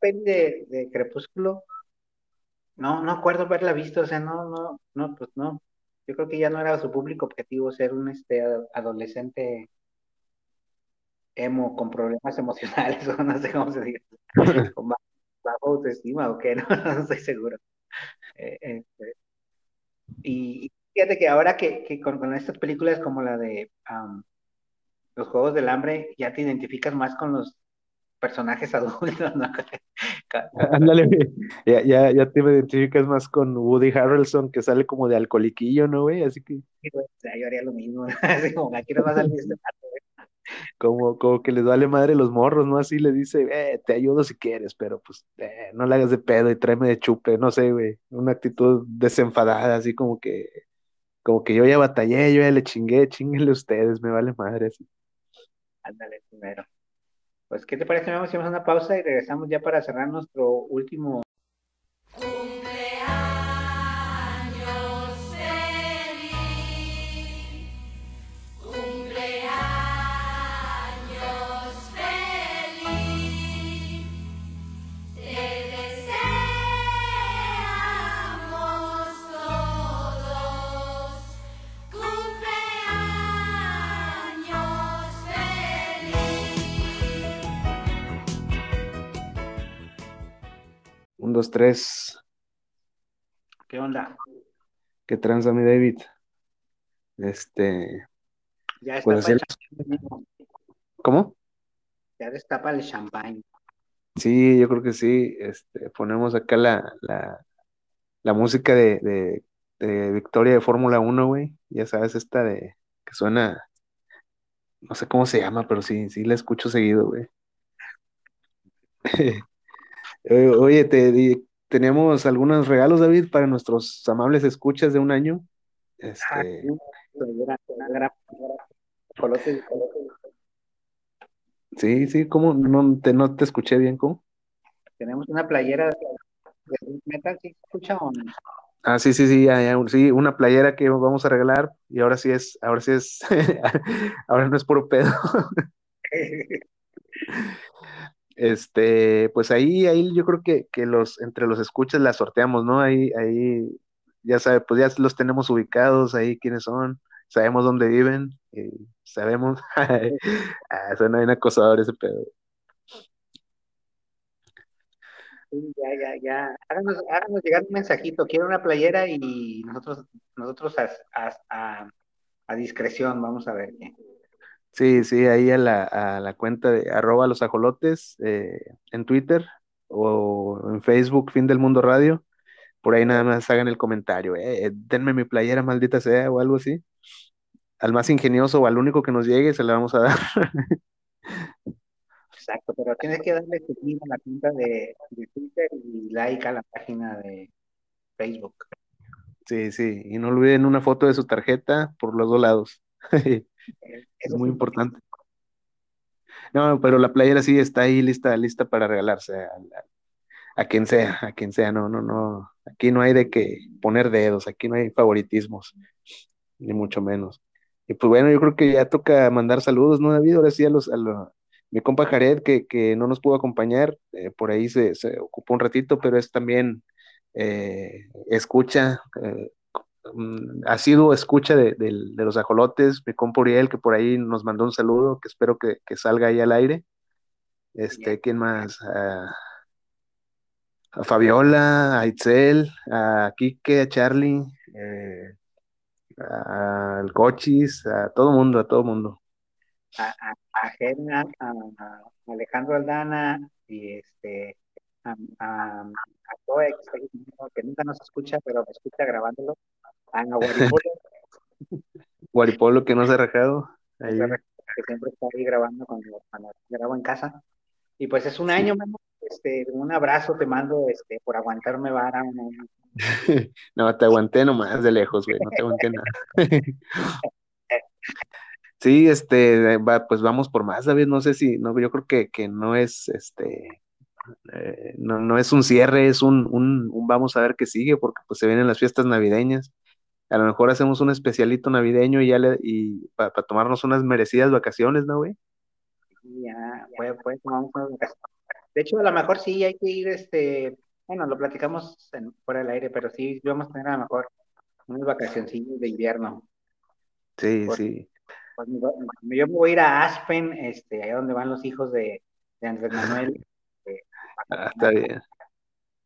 de, de Crepúsculo, no, no acuerdo haberla visto, o sea, no, no, no, pues no. Yo creo que ya no era su público objetivo ser un este adolescente emo con problemas emocionales, o no sé cómo se dice, con bajo, bajo autoestima o qué, no, no estoy seguro. Eh, este, y fíjate que ahora que, que con, con estas películas como la de am, Los Juegos del Hambre, ya te identificas más con los personajes adultos, ¿no? Ca- Ándale. Ya, ya, ya te identificas más con Woody Harrelson, que sale como de alcoholiquillo, ¿no, güey? Así que yo haría lo mismo, así como aquí no va a salir este güey. Como, como que les vale madre los morros, ¿no? Así le dice, eh, te ayudo si quieres, pero pues eh, no le hagas de pedo y tráeme de chupe, no sé, güey. Una actitud desenfadada, así como que, como que yo ya batallé, yo ya le chingué, chinguenle ustedes, me vale madre, así. Ándale, primero. Pues, ¿qué te parece? Vamos a hacer una pausa y regresamos ya para cerrar nuestro último. Dos, tres, ¿Qué onda? ¿qué tranza, mi David? Este, Ya está pues así, para el. ¿cómo? Ya destapa el champán. Sí, yo creo que sí. Este, ponemos acá la, la, la música de, de, de victoria de Fórmula 1, güey. Ya sabes, esta de que suena, no sé cómo se llama, pero sí, sí la escucho seguido, güey. Eh, Oye, te tenemos algunos regalos, David, para nuestros amables escuchas de un año. Ah, Este, sí, colote- colote. sí, sí, ¿cómo? No te, no te escuché bien, ¿cómo? Tenemos una playera de metal, ¿sí escucha o no? Ah, sí, sí, sí, ya, ya, sí, una playera que vamos a regalar y ahora sí es, ahora sí es, ahora no es puro pedo. Este, pues ahí, ahí yo creo que, que los, entre los escuchas las sorteamos, ¿no? Ahí, ahí, ya sabe, pues ya los tenemos ubicados ahí quiénes son, sabemos dónde viven, y sabemos, ah, suena bien acosador ese pedo. Ya, ya, ya. Háganos, háganos llegar un mensajito. Quiero una playera y nosotros, nosotros a, a- a discreción, vamos a ver qué. Sí, sí, ahí a la, a la cuenta de arroba los ajolotes eh, en Twitter o en Facebook, Fin del Mundo Radio. Por ahí nada más hagan el comentario, eh, denme mi playera, maldita sea, o algo así. Al más ingenioso o al único que nos llegue, se la vamos a dar. Exacto, pero tienes que darle seguir a la cuenta de, de Twitter y like a la página de Facebook. Sí, sí, y no olviden una foto de su tarjeta por los dos lados. Es muy importante. No, pero la playera sí está ahí lista, lista para regalarse a, a- a quien sea, a quien sea. No, no, no. Aquí no hay de que poner dedos, aquí no hay favoritismos, ni mucho menos. Y pues bueno, yo creo que ya toca mandar saludos, ¿no, David? Ahora sí a los, a lo- mi compa Jared, que, que no nos pudo acompañar, eh, por ahí se, se ocupó un ratito, pero es también eh, escucha, eh, mm, asiduo escucha de, los ajolotes, mi compa Uriel, que por ahí nos mandó un saludo, que espero que, que salga ahí al aire. Este, ¿quién más? A Fabiola, a Itzel, a Quique, a Charlie, eh, al Cochis, a todo mundo, a todo mundo. a, a, a Gerna, a, a Alejandro Aldana y este a, a, a Zoe, que, nunca nos escucha, pero me escucha grabándolo. A Guaripolo, Guaripolo que no se ha rajado. Ahí. que siempre está ahí grabando cuando, cuando grabo en casa. Y pues es un año, mano. Este, un abrazo te mando este, por aguantarme vara. año. No, te aguanté nomás de lejos, güey, no te aguanté nada. Sí, este, va, pues vamos por más, David, no sé si, no, yo creo que, que no es, este, eh, no, no es un cierre, es un, un, un vamos a ver qué sigue, porque pues se vienen las fiestas navideñas, A lo mejor hacemos un especialito navideño y ya le, y para tomarnos unas merecidas vacaciones, ¿no, güey? Ya, puede tomarnos unas vacaciones. De hecho, a lo mejor sí hay que ir, este, bueno, lo platicamos en- fuera del aire, pero sí vamos a tener a lo mejor unas vacacioncillas de invierno. Sí, Por- sí. Pues yo me voy a ir a Aspen, este, ahí donde van los hijos de, de Andrés Manuel. Ah, está bien.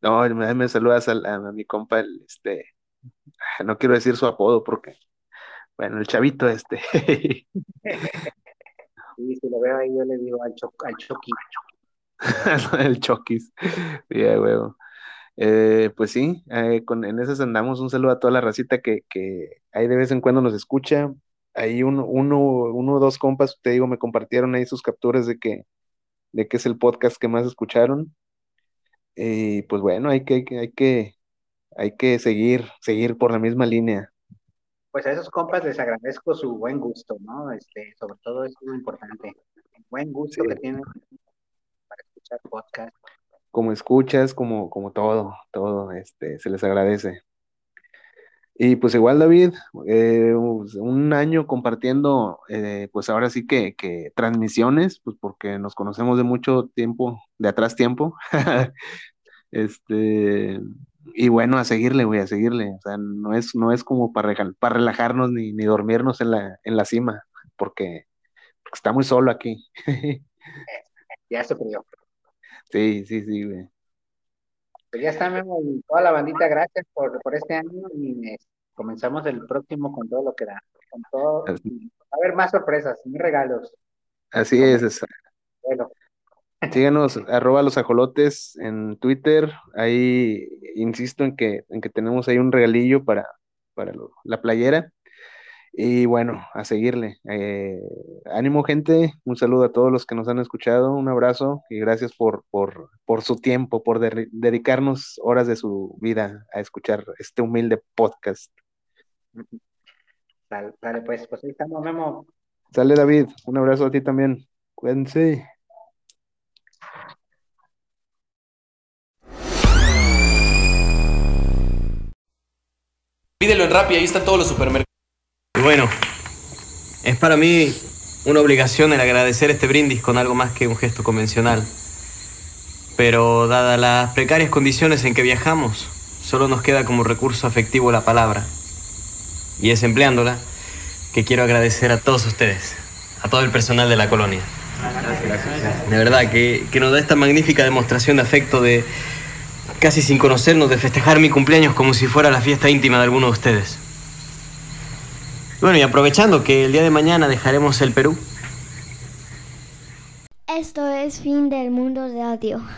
No, me, me saludas al- a, a mi compa, el, este, no quiero decir su apodo porque, bueno, el chavito este. Y si lo veo ahí, yo le digo al, cho, al Chucky. El. Sí, a huevo. Eh, pues sí, eh, con, en esas andamos. Un saludo a toda la racita que, que ahí de vez en cuando nos escucha. Ahí uno, uno, uno o dos compas, te digo, me compartieron ahí sus capturas de que, de que es el podcast que más escucharon. Y pues bueno, hay que, hay que, hay que, hay que seguir, seguir por la misma línea. Pues a esos compas les agradezco su buen gusto, ¿no? Este, sobre todo es muy importante. El buen gusto Sí. que tienen para escuchar podcast. Como escuchas, como, como todo, todo, este, se les agradece. Y pues igual, David, eh, un año compartiendo, eh, pues ahora sí que, que transmisiones, pues porque nos conocemos de mucho tiempo, de atrás tiempo. Este, y bueno, a seguirle, güey, a seguirle. O sea, no es, no es como para, para relajarnos ni, ni dormirnos en la, en la cima, porque, porque está muy solo aquí. Ya se frío. Sí, sí, sí, güey. Pues ya está, Memo, y toda la bandita, gracias por, por este año y eh, comenzamos el próximo con todo lo que da. Con todo. Y Va a haber más sorpresas, más regalos. Así es, es- Bueno, Síganos, arroba los ajolotes en Twitter. Ahí insisto en que, en que tenemos ahí un regalillo para, para lo- la playera. Y bueno, a seguirle. Eh, ánimo, gente. Un saludo a todos los que nos han escuchado. Un abrazo y gracias por, por, por su tiempo, por de- dedicarnos horas de su vida a escuchar este humilde podcast. sale, sale, pues, pues ahí estamos, Memo. Sale, David. Un abrazo a ti también. Cuídense. Pídelo en Rappi, ahí están todos los supermercados. Bueno, es para mí una obligación el agradecer este brindis con algo más que un gesto convencional. Pero dadas las precarias condiciones en que viajamos, solo nos queda como recurso afectivo la palabra. Y es empleándola que quiero agradecer a todos ustedes, a todo el personal de la colonia. De verdad, que, que nos da esta magnífica demostración de afecto de, casi sin conocernos, de festejar mi cumpleaños como si fuera la fiesta íntima de alguno de ustedes. Bueno, y aprovechando que el día de mañana dejaremos el Perú, Esto es fin del mundo de audio.